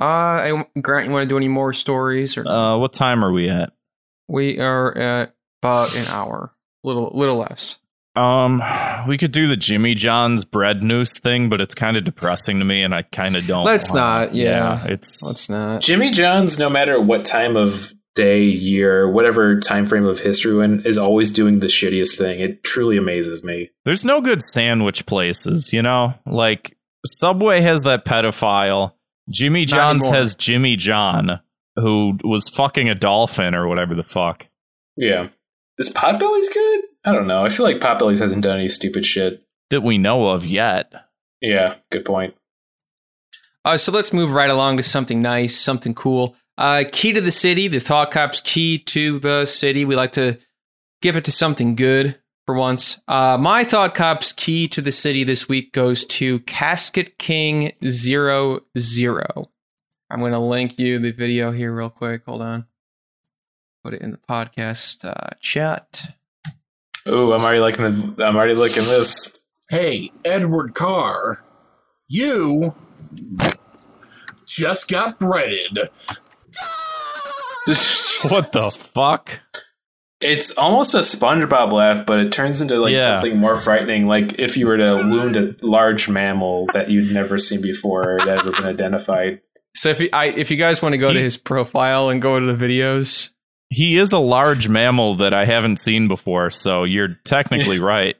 uh, Grant, you want to do any more stories? Or Uh, what time are we at? we are at about an hour, little little less. Um, we could do the Jimmy John's bread noose thing, but it's kind of depressing to me, and I kind of don't. Let's wanna- not, yeah. it's Let's not. Jimmy John's, no matter what time of day, year, whatever time frame of history we're is always doing the shittiest thing. It truly amazes me. there's no good sandwich places, you know. Like Subway has that pedophile. Jimmy John's has Jimmy John, who was fucking a dolphin or whatever the fuck. Yeah. Is Potbelly's good? I don't know. I feel like Potbelly's hasn't done any stupid shit. that we know of yet. Yeah, good point. Uh, so let's move right along to something nice, something cool. Uh, key to the city, the Thought Cop's key to the city. We like to give it to something good for once. Uh, my Thought Cop's key to the city this week goes to Casket King Zero Zero. I'm going to link you the video here real quick. Hold on. Put it in the podcast uh, chat. Oh, I'm already liking the. I'm already liking this. Hey, Edward Carr, you just got breaded. What the fuck? It's almost a SpongeBob laugh, but it turns into like Yeah. something more frightening. Like if you were to wound a large mammal that you'd never seen before or that ever been identified. So if you, I, if you guys want to go to his profile and go to the videos, He is a large mammal that I haven't seen before, so you're technically right.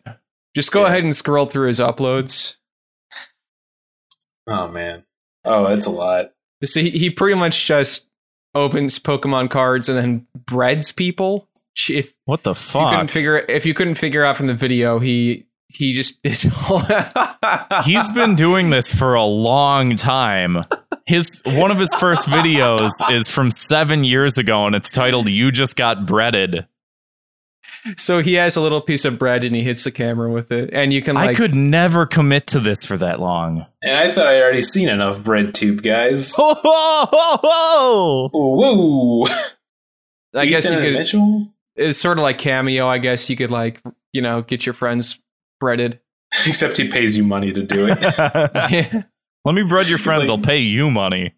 just go Yeah. ahead and scroll through his uploads. Oh man. Oh, it's a lot. So he, he pretty much just opens Pokemon cards and then breads people. If What the you couldn't fuck? figure if you couldn't figure out from the video, he he just is. He's been doing this for a long time. His one of his first videos is from seven years ago, and it's titled "You Just Got Breaded." so he has a little piece of bread and he hits the camera with it, and you can like I could never commit to this for that long. And I thought I'd already seen enough bread tube guys. Ho, ho, ho, ho! Woo! I guess you could. Mitchell? It's sort of like cameo. I guess you could like you know get your friends breaded. Except he pays you money to do it. Yeah. Let me bread your friends. like- I'll pay you money.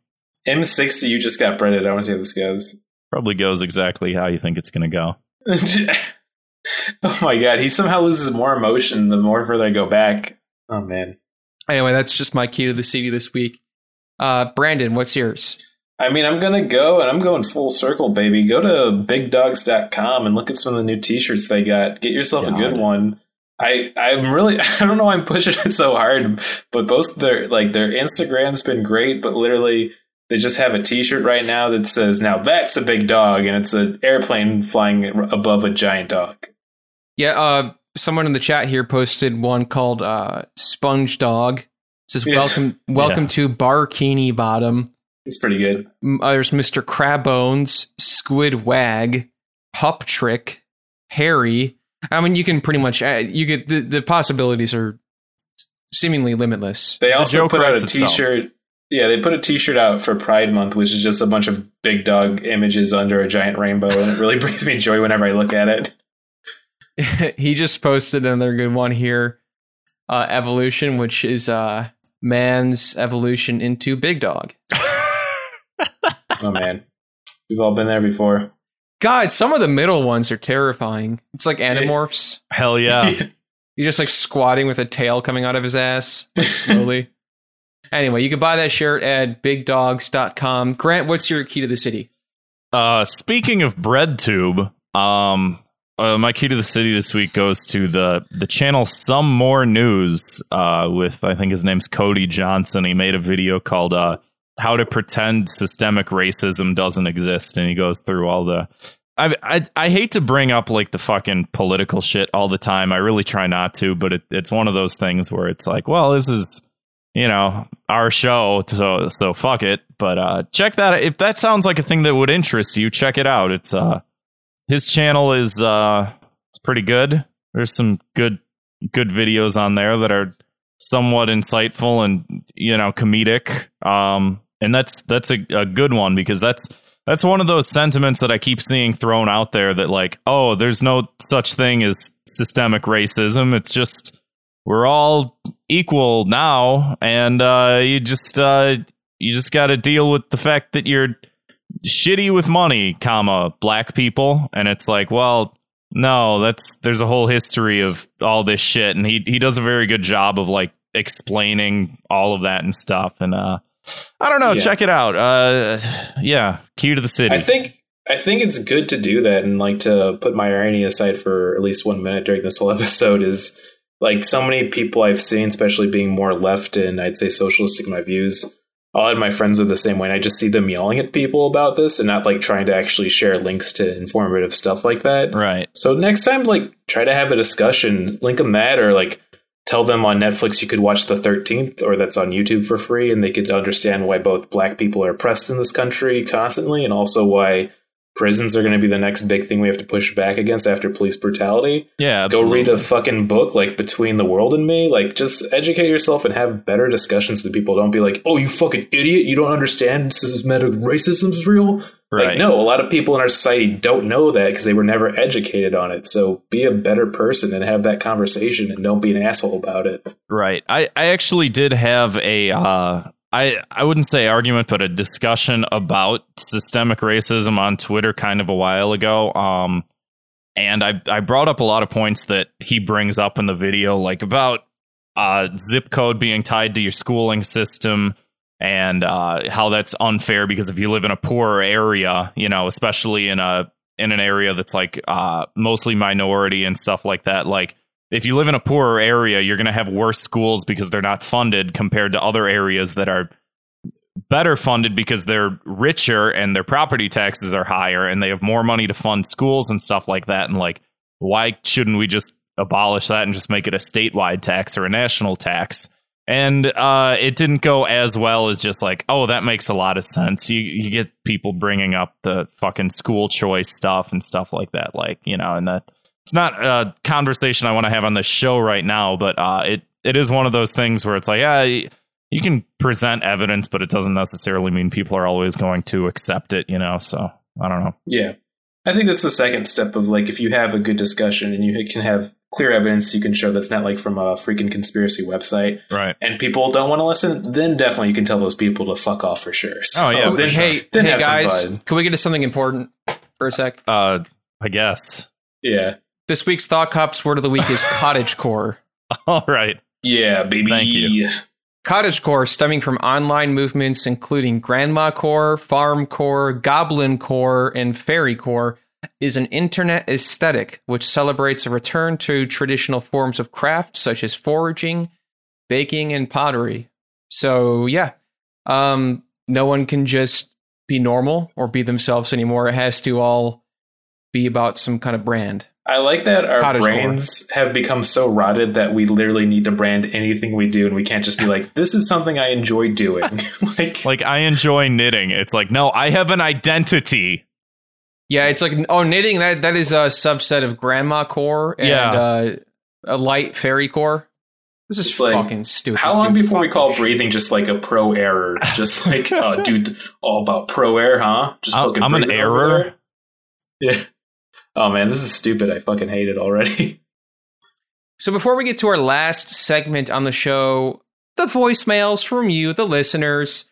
M60, you just got breaded. I want to see how this goes. Probably goes exactly how you think it's going to go. oh my god, he somehow loses more emotion the more further I go back. Oh man. Anyway, that's just my key to the city this week. Uh, Brandon, what's yours? I mean, I'm gonna go and I'm going full circle, baby. Go to bigdogs.com and look at some of the new t-shirts they got. Get yourself a good one. I I'm really I don't know why I'm pushing it so hard, but both their like their Instagram's been great, but literally they just have a t-shirt right now that says now that's a big dog and it's an airplane flying above a giant dog. Yeah, uh, someone in the chat here posted one called uh, Sponge Dog. It says welcome, welcome Yeah. to Barkini Bottom. It's pretty good. Uh, there's Mr. Crabbones, Squid Wag, Pup Trick, Harry. I mean, you can pretty much uh, you get the, the possibilities are seemingly limitless. They also joke put out a writes itself. T-shirt. Yeah, they put a T-shirt out for Pride Month, which is just a bunch of big dog images under a giant rainbow, and it really brings me joy whenever I look at it. he just posted another good one here, uh, Evolution, which is uh, man's evolution into big dog. Oh man, we've all been there before. God, some of the middle ones are terrifying. It's like animorphs. Hell yeah. You're just like squatting with a tail coming out of his ass, like slowly. anyway, you can buy that shirt at bigdogs.com. Grant, what's your key to the city? Uh, speaking of BreadTube, um, uh, my key to the city this week goes to the the channel Some More News. Uh, with I think his name's Cody Johnson. He made a video called uh, "How to Pretend Systemic Racism Doesn't Exist," and he goes through all the. I, I I hate to bring up like the fucking political shit all the time. I really try not to, but it, it's one of those things where it's like, well, this is you know our show so so fuck it but uh check that if that sounds like a thing that would interest you check it out it's uh his channel is uh it's pretty good there's some good good videos on there that are somewhat insightful and you know comedic. Um and that's that's a, a good one because that's that's one of those sentiments that I keep seeing thrown out there that like oh there's no such thing as systemic racism. It's just we're all equal now and uh you just uh you just got to deal with the fact that you're shitty with money comma black people. And it's like well no that's there's a whole history of all this shit and he he does a very good job of like explaining all of that and stuff and uh i don't know Yeah. check it out uh yeah key to the city I think I think it's good to do that and like to put my irony aside for at least one minute during this whole episode is like so many people I've seen, especially being more left and I'd say socialistic in my views. A lot of my friends are the same way, and I just see them yelling at people about this and not like trying to actually share links to informative stuff like that. right So next time, like, try to have a discussion, link them that, or like tell them on Netflix you could watch the 13th, or that's on YouTube for free, and they could understand why both black people are oppressed in this country constantly, and also why prisons are going to be the next big thing we have to push back against after police brutality. yeah Go read a fucking book like Between the World and Me. Like, just educate yourself and have better discussions with people. Don't be like, oh, you fucking idiot. You don't understand systematic is real. right Like, no, a lot of people in our society don't know that because they were never educated on it. So be a better person and have that conversation and don't be an asshole about it. Right. I, I actually did have a uh I I wouldn't say argument, but a discussion about systemic racism on Twitter kind of a while ago. Um and I I brought up a lot of points that he brings up in the video, like about uh, zip code being tied to your schooling system and uh, how that's unfair because if you live in a poorer area, you know, especially in a in an area that's like uh, mostly minority and stuff like that, like if you live in a poorer area, you're going to have worse schools because they're not funded compared to other areas that are better funded because they're richer and their property taxes are higher and they have more money to fund schools and stuff like that. And like, why shouldn't we just abolish that and just make it a statewide tax or a national tax? And uh, it didn't go as well as just like, oh, that makes a lot of sense. You you get people bringing up the fucking school choice stuff and stuff like that, like you know, and that it's not a conversation I want to have on the show right now, but uh, it it is one of those things where it's like, yeah, you can present evidence, but it doesn't necessarily mean people are always going to accept it, you know. So I don't know. Yeah. I think that's the second step of like if you have a good discussion and you can have clear evidence you can show that's not like from a freaking conspiracy website, right? And people don't want to listen, then definitely you can tell those people to fuck off for sure. So oh yeah, then, hey, then hey guys, can we get to something important for a sec? Uh, I guess. Yeah. This week's Thought Cops word of the week is cottagecore. All right. Yeah, baby. Thank you. Cottagecore, stemming from online movements including Grandma Core, Farm Core, Goblin Core, and Fairy Core, is an internet aesthetic which celebrates a return to traditional forms of craft such as foraging, baking, and pottery. So yeah, um, no one can just be normal or be themselves anymore. It has to all be about some kind of brand. I like that our Cottage brains have become so rotted that we literally need to brand anything we do, and we can't just be like, "This is something I enjoy doing." like, Like I enjoy knitting. It's like, no, I have an identity. Yeah, it's like oh, knitting that that is a subset of Grandma Core and Yeah. uh, a light Fairy Core. This is like, fucking stupid. how long dude. before we call this breathing just like a pro error? Just like, oh, dude, all about pro air, huh? Just I'm- fucking I'm an error. Yeah. Oh man, this is stupid. I fucking hate it already. So before we get to our last segment on the show, the voicemails from you, the listeners.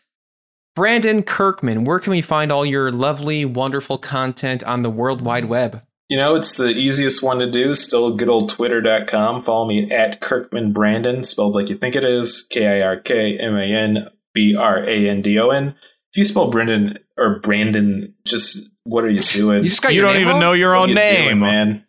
Brandon Kirkman, where can we find all your lovely, wonderful content on the World Wide Web? You know, it's the easiest one to do. Still good old twitter.com. Follow me at Kirkman Brandon, spelled like you think it is K I R K M A N B R A N D O N. If you spell Brendan or Brandon, just what are you doing? You just got You your don't name even wrong? know your own you name, doing, man.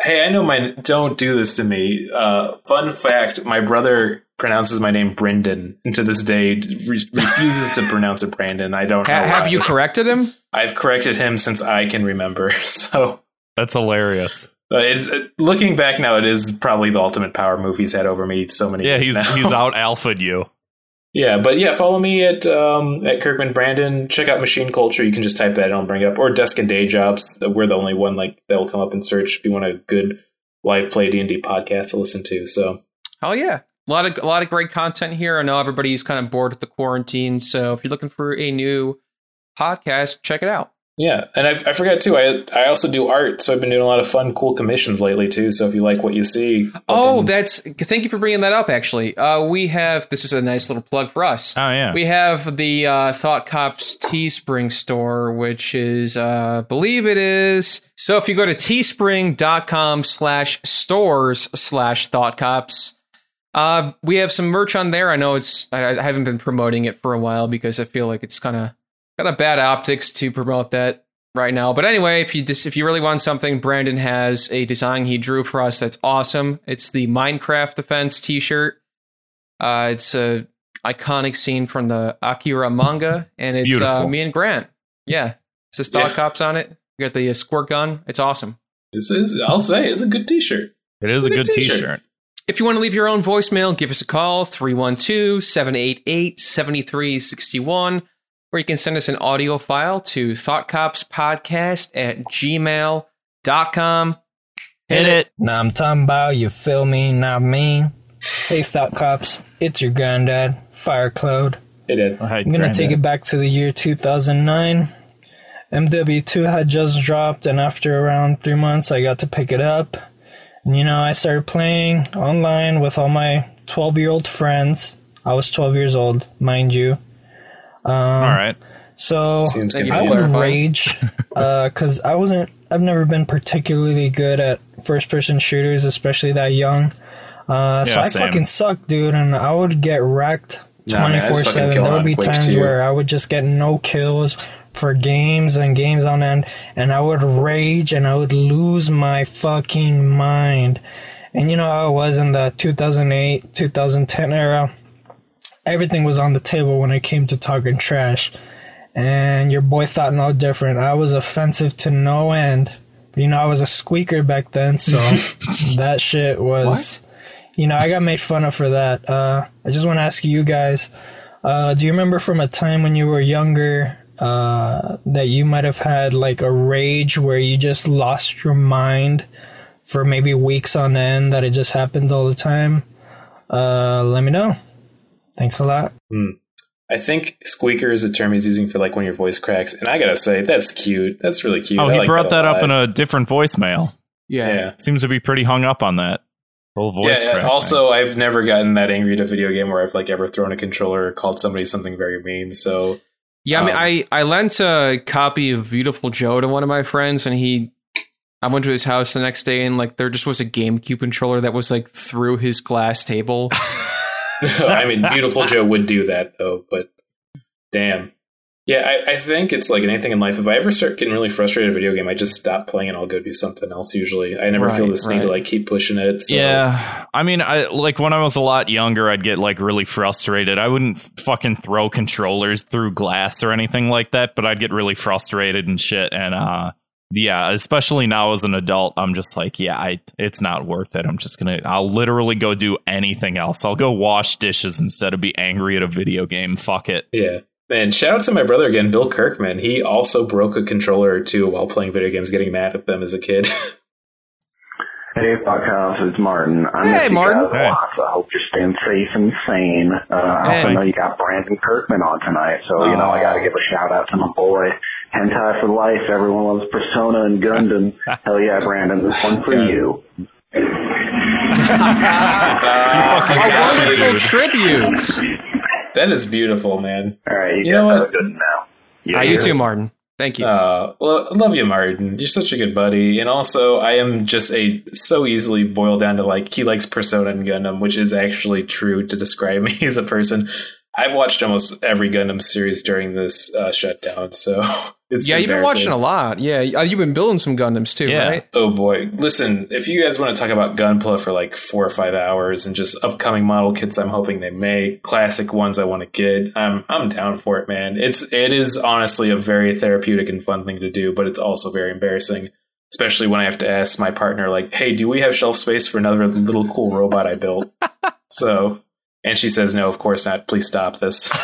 Hey, I know my. Don't do this to me. Uh, fun fact: my brother pronounces my name Brendan, and to this day re- refuses to pronounce it Brandon. I don't know. Ha- have why. you corrected him? I've corrected him since I can remember. So That's hilarious. uh, it's, uh, looking back now, it is probably the ultimate power move he's had over me so many Yeah, years he's now. he's out alphaed you. Yeah, but yeah, follow me at um, at Kirkman Brandon. Check out Machine Culture. You can just type that and I'll bring it up. Or Desk and Day Jobs. We're the only one like that'll come up in search if you want a good live play D and D podcast to listen to. So Oh yeah, a lot of a lot of great content here. I know everybody's kind of bored with the quarantine, so if you're looking for a new podcast, check it out. Yeah, and I, I forgot too. I I also do art, so I've been doing a lot of fun, cool commissions lately too. So if you like what you see, Oh, fucking- that's thank you for bringing that up. Actually, uh, we have this is a nice little plug for us. Oh yeah. We have the uh, Thought Cops Teespring store, which is, uh, believe it is. So if you go to teespring.com slash stores slash Thought Cops, uh, we have some merch on there. I know it's, I, I haven't been promoting it for a while because I feel like it's kind of got a bad optics to promote that right now. But anyway, if you just, if you really want something, Brandon has a design he drew for us that's awesome. It's the Minecraft Defense t-shirt. Uh, it's a iconic scene from the Akira manga, and it's uh, me and Grant. Yeah, it says Thought Yeah. Cops on it. You got the uh, squirt gun. It's awesome. This is I'll say it's a good T-shirt. It is a Good good t-shirt. t-shirt. If you want to leave your own voicemail, give us a call 312 788 7361, or you can send us an audio file to thoughtcopspodcast at gmail.com. Hit it. Now I'm talking about, you feel me, not me. Hey, Thought Cops, it's your granddad, Firecloud. Hit it did. I'm gonna take it back to the year 2009. MW2 had just dropped, and after around three months, I got to pick it up. And you know, I started playing online with all my 12 year old friends. I was 12 years old, mind you. Um, All right. So Seems I would rage because I wasn't. I've never been particularly good at first-person shooters, especially that young. Uh, so Yeah, I same. fucking suck, dude, and I would get wrecked Nah, man, twenty I four just fucking seven. kill There would be times 2. where I would just get no kills for games and games on end, and I would rage and I would lose my fucking mind. And you know how it was in the 2008, 2010 era. Everything was on the table when it came to talking trash and your boy thought no different. I was offensive to no end. But, you know, I was a squeaker back then, so that shit was. You know, I got made fun of for that. Uh, I just want to ask you guys: uh, Do you remember from a time when you were younger uh, that you might have had like a rage where you just lost your mind for maybe weeks on end? That it just happened all the time. Uh, let me know. Thanks a lot. I think squeaker is a term he's using for like when your voice cracks, and I gotta say that's cute. That's really cute. Oh, I he like brought that, a up in a different voicemail. Yeah. yeah. Seems to be pretty hung up on that whole voice yeah, crack. also, I've never gotten that angry at a video game where I've like ever thrown a controller or called somebody something very mean. So Yeah, I mean, Um, I, I lent a copy of Beautiful Joe to one of my friends, and he, I went to his house the next day, and like there just was a GameCube controller that was like through his glass table. I mean, Beautiful Joe would do that though, but damn. Yeah, I, I think it's like anything in life. If I ever start getting really frustrated at a video game, I just stop playing and I'll go do something else. Usually, I never feel Right, need to like keep pushing it. So. Yeah, I mean, I like when I was a lot younger, I'd get like really frustrated. I wouldn't fucking throw controllers through glass or anything like that, but I'd get really frustrated and shit. And uh, yeah, especially now as an adult, I'm just like, yeah, I it's not worth it. I'm just gonna, I'll literally go do anything else. I'll go wash dishes instead of be angry at a video game. Fuck it. Yeah. Man, shout out to my brother again, Bill Kirkman. He also broke a controller or two while playing video games, getting mad at them as a kid. Hey, Buckhouse, it's Martin. I Hey, miss you Martin. guys Hey. lot, I hope you're staying safe and sane. Uh, I also know you got Brandon Kirkman on tonight, so, you know, I gotta give a shout out to my boy. Hentai for life. Everyone loves Persona and Gundam. Hell yeah, Brandon. This one for you. You fucking got you, wonderful dude. tribute. that is beautiful, man. All right, you, You guys know what? good now. Ah, you too, Martin. Thank you. Uh, well, I love you, Martin. You're such a good buddy. And also, I am just a so easily boiled down to like he likes Persona and Gundam, which is actually true to describe me as a person. I've watched almost every Gundam series during this uh, shutdown, so it's yeah, you've been watching a lot. Yeah, uh, you've been building some Gundams too, Yeah. right? Oh boy. Listen, if you guys want to talk about Gunpla for like four or five hours and just upcoming model kits I'm hoping they make, classic ones I want to get, I'm I'm down for it, man. It's it is honestly a very therapeutic and fun thing to do, but it's also very embarrassing. Especially when I have to ask my partner, like, hey, do we have shelf space for another little cool robot I built? so and she says, No, of course not. Please stop this.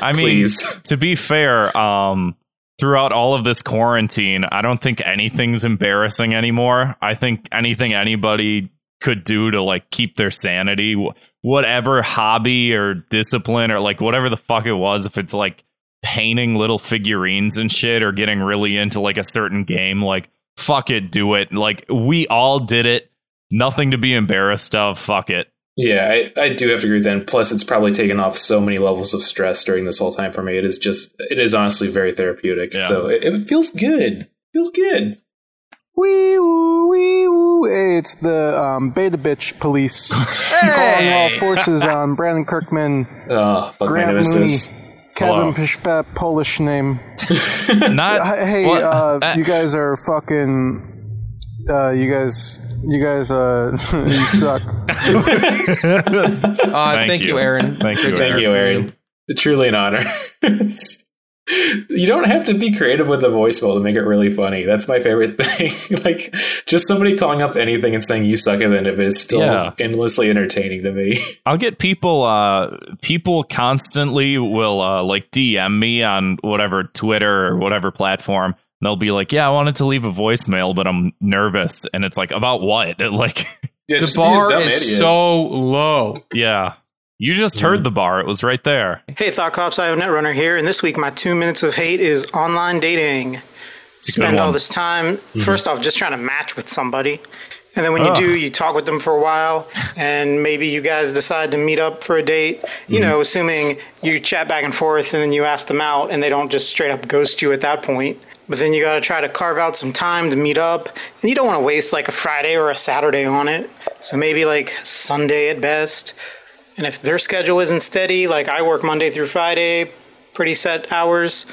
I mean, to be fair, um, throughout all of this quarantine, I don't think anything's embarrassing anymore. I think anything anybody could do to like keep their sanity, whatever hobby or discipline or like whatever the fuck it was, if it's like painting little figurines and shit or getting really into like a certain game, like fuck it, do it. Like we all did it. Nothing to be embarrassed of. Fuck it. Yeah, I, I do have to agree with that. Plus, it's probably taken off so many levels of stress during this whole time for me. It is just, it is honestly very therapeutic. Yeah. So it, it feels good. Feels good. Wee woo, wee woo. Hey, it's the um, Beta Bitch police calling all forces on Brandon Kirkman, Oh, fuck my Grant Mooney. Kevin Hello. Pishpat, Polish name. Not Hey, What? uh, Uh, you guys are fucking. Uh, you guys, you guys, uh, you suck. Uh, thank, you. you. Aaron. Thank you, Thank hear you, from Aaron. Truly an honor. You don't have to be creative with the voicemail to make it really funny. That's my favorite thing. like, just somebody calling up anything and saying you suck at the end of it is still Yeah. endlessly entertaining to me. I'll get people uh people constantly will uh like DM me on whatever Twitter or whatever platform. And they'll be like, "Yeah, I wanted to leave a voicemail, but I'm nervous." And it's like, "About what?" Like, Yeah, The just be a bar is idiot. so low. yeah. You just heard the bar. It was right there. Hey, Thought Cops, I have Netrunner here, and this week my two minutes of hate is online dating. Spend all this time, first off, just trying to match with somebody, And then when you Ugh. do, you talk with them for a while, and maybe you guys decide to meet up for a date. You Mm-hmm. know, assuming you chat back and forth, and then you ask them out, and they don't just straight up ghost you at that point. But then you got to try to carve out some time to meet up, and you don't want to waste like a Friday or a Saturday on it. So maybe like Sunday at best. And if their schedule isn't steady, like I work Monday through Friday, pretty set hours.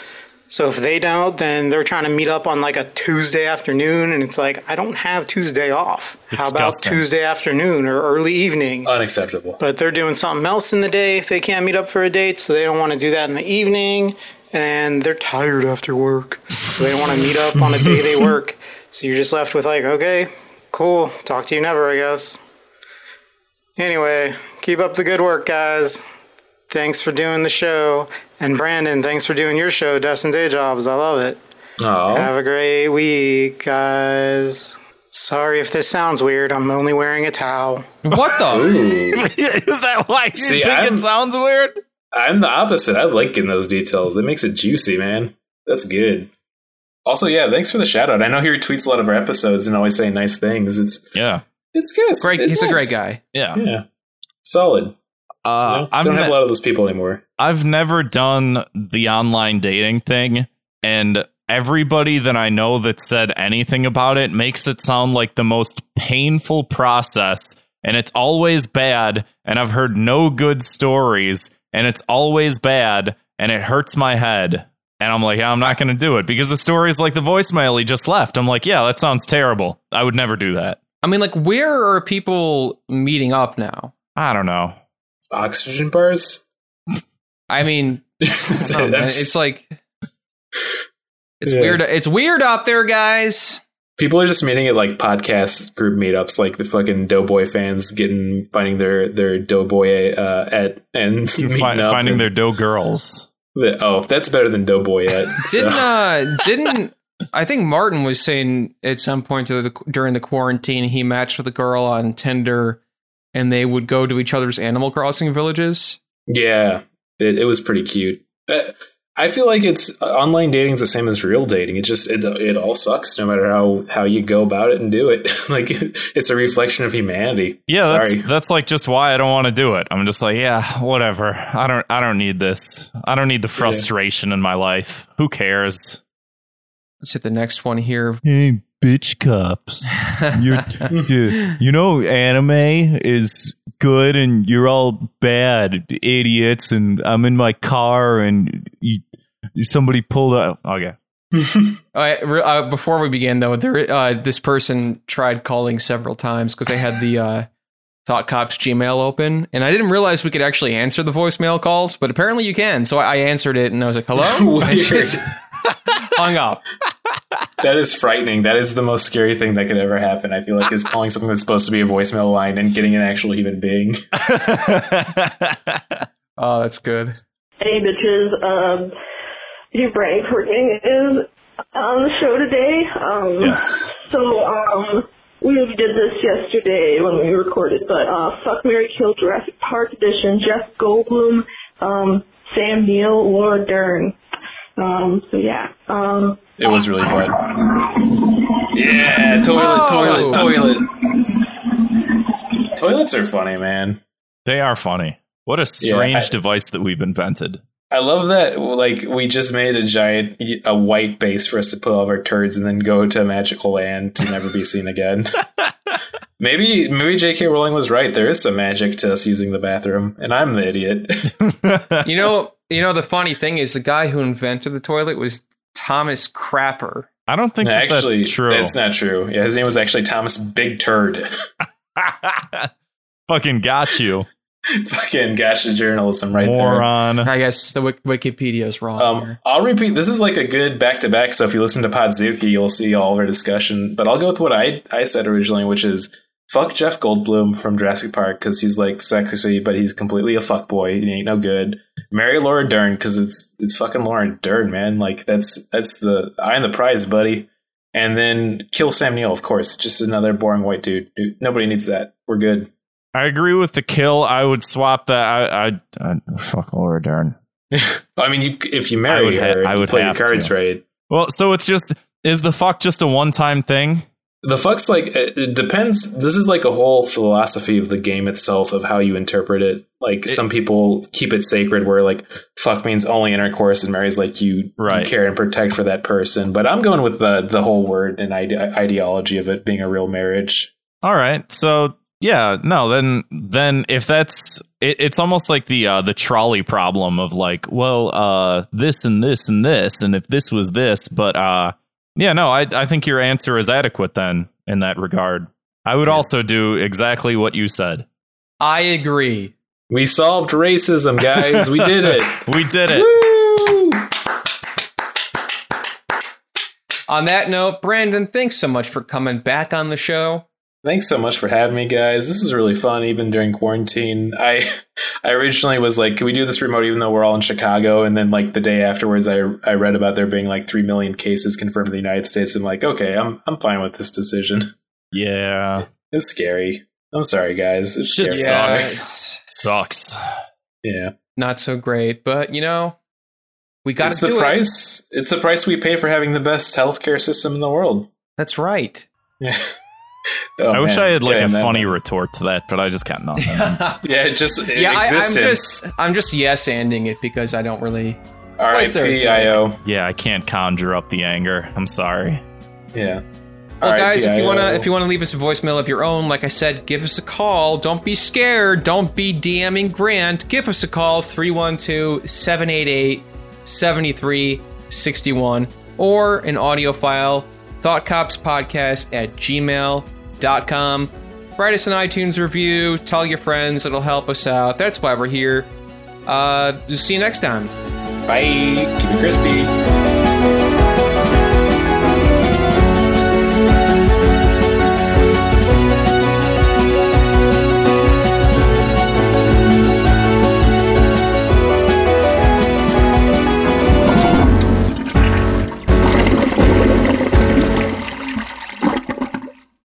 So if they don't, then they're trying to meet up on like a Tuesday afternoon, and it's like I don't have Tuesday off. How about Tuesday afternoon or early evening? Unacceptable. But they're doing something else in the day if they can't meet up for a date, so they don't want to do that in the evening, and they're tired after work, so they don't want to meet up on a day they work. So you're just left with like, okay, cool, talk to you never, I guess. Anyway, keep up the good work, guys. Thanks for doing the show. And Brandon, thanks for doing your show, Dustin Day Jobs. I love it. Oh. Have a great week, guys. Sorry if this sounds weird. I'm only wearing a towel. What the? Is that why you See, think I'm- it sounds weird? I'm the opposite. I like getting those details. That makes it juicy, man. That's good. Also, yeah, thanks for the shout out. I know he retweets a lot of our episodes and always saying nice things. It's Yeah. it's good. Great. It's He's a great guy. Yeah. Yeah. Solid. Uh, You know, I'm don't have ne- a lot of those people anymore. I've never done the online dating thing, and everybody that I know that said anything about it makes it sound like the most painful process, and it's always bad. And I've heard no good stories, and it's always bad, and it hurts my head. And I'm like, I'm not going to do it because the story is like the voicemail he just left. I'm like, yeah, that sounds terrible. I would never do that. I mean, like, where are people meeting up now? I don't know. Oxygen bars? I mean, I know, it's like it's Yeah. weird. It's weird out there, guys. People are just meeting at like podcast group meetups, like the fucking Doughboy fans getting finding their their Doughboy uh, at and meeting Find, up finding and- their dough girls. Oh, that's better than Doughboy yet. Didn't so. uh didn't I think Martin was saying at some point the, during the quarantine he matched with a girl on Tinder and they would go to each other's Animal Crossing villages. Yeah, it, it was pretty cute. Uh, I feel like it's uh, online dating is the same as real dating. It just it it all sucks no matter how how you go about it and do it. like it's a reflection of humanity. Yeah, sorry. that's that's like just why I don't want to do it. I'm just like, yeah, whatever. I don't I don't need this. I don't need the frustration in my life. Who cares? Let's hit the next one here. Hey, bitch cups. You're, dude, you know, anime is good and you're all bad idiots. And I'm in my car and you, somebody pulled out. Okay. Uh, uh, before we begin, though, there uh, this person tried calling several times because they had the uh, Thought Cops Gmail open, and I didn't realize we could actually answer the voicemail calls, but apparently you can. So I I answered it, and I was like, "Hello," and just hung up. That is frightening. That is the most scary thing that could ever happen. I feel like is calling something that's supposed to be a voicemail line and getting an actual human being. Oh, that's good. Hey bitches, um, your brain coordinating is on the show today. Um, Yes. So, um, we did this yesterday when we recorded, but, uh, Fuck Marry Kill Jurassic Park edition, Jeff Goldblum, um, Sam Neill, Laura Dern. Um, so yeah, um, It was really fun. Yeah, toilet, Oh. toilet, toilet. Toilets are funny, man. They are funny. What a Yeah, strange I- device that we've invented. I love that. Like we just made a giant, a white base for us to put all of our turds, and then go to a magical land to never be seen again. maybe, maybe J.K. Rowling was right. There is some magic to us using the bathroom, and I'm the idiot. You know, you know. The funny thing is, the guy who invented the toilet was Thomas Crapper. I don't think that actually, that's true. That's not true. Yeah, his name was actually Thomas Big Turd. Fucking got you, Fucking gosh, the journalism right there. moron. I guess the Wik- is wrong. Um. I'll repeat. This is like a good back to back. So if you listen to Podzuki, you'll see all of our discussion. But I'll go with what I I said originally, which is fuck Jeff Goldblum from Jurassic Park because he's like sexy, but he's completely a fuck boy. He ain't no good. Marry Laura Dern because it's it's fucking Laura Dern, man. Like that's that's the eye on the prize, buddy. And then kill Sam Neill, of course. Just another boring white dude. Dude, Nobody needs that. We're good. I agree with the kill. I would swap that. I, I, I fuck Laura Dern. I mean, you, if you I marry would ha- her, I would play your cards to. right. Well, so it's just is the fuck just a one time thing? The fuck's like it, it depends. This is like a whole philosophy of the game itself of how you interpret it. Like some people keep it sacred, where like fuck means only intercourse, and marry's like you, Right. you care and protect for that person. But I'm going with the the whole word and ide- ideology of it being a real marriage. All right. So yeah, no, then then if that's it, it's almost like the uh the trolley problem of like, well, uh this and this and this and if this was this, but uh yeah, no, I I think your answer is adequate then in that regard. I would also do exactly what you said. I agree. We solved racism, guys. We did it. We did it. On that note, Brandon, thanks so much for coming back on the show. Thanks so much for having me, guys. This was really fun, even during quarantine. I I originally was like, "Can we do this remote?" Even though we're all in Chicago, and then like the day afterwards, I I read about there being like three million cases confirmed in the United States. I'm like, okay, I'm I'm fine with this decision. Yeah. It's scary. I'm sorry, guys. It's Shit scary. Yeah, sucks. Sucks. Yeah, not so great, but you know, we got it's to the do it. price. It's the price we pay for having the best healthcare system in the world. That's right. Yeah. Oh, I wish man. I had like Yeah, a man. funny retort to that, but I just got nothing. Yeah, it just it yeah, I, I'm just I'm just yes ending it because I don't really. All right, there to say? R.I.P.I.O. yeah, I can't conjure up the anger. I'm sorry. Yeah. Well, guys, if you wanna if you wanna leave us a voicemail of your own, like I said, give us a call. Don't be scared. Don't be DMing Grant. Give us a call 312-788-7361 or an audio file thoughtcopspodcast at gmail.com. Write us an iTunes review. Tell your friends. It'll help us out. That's why we're here. Uh, see you next time. Bye. Keep it crispy.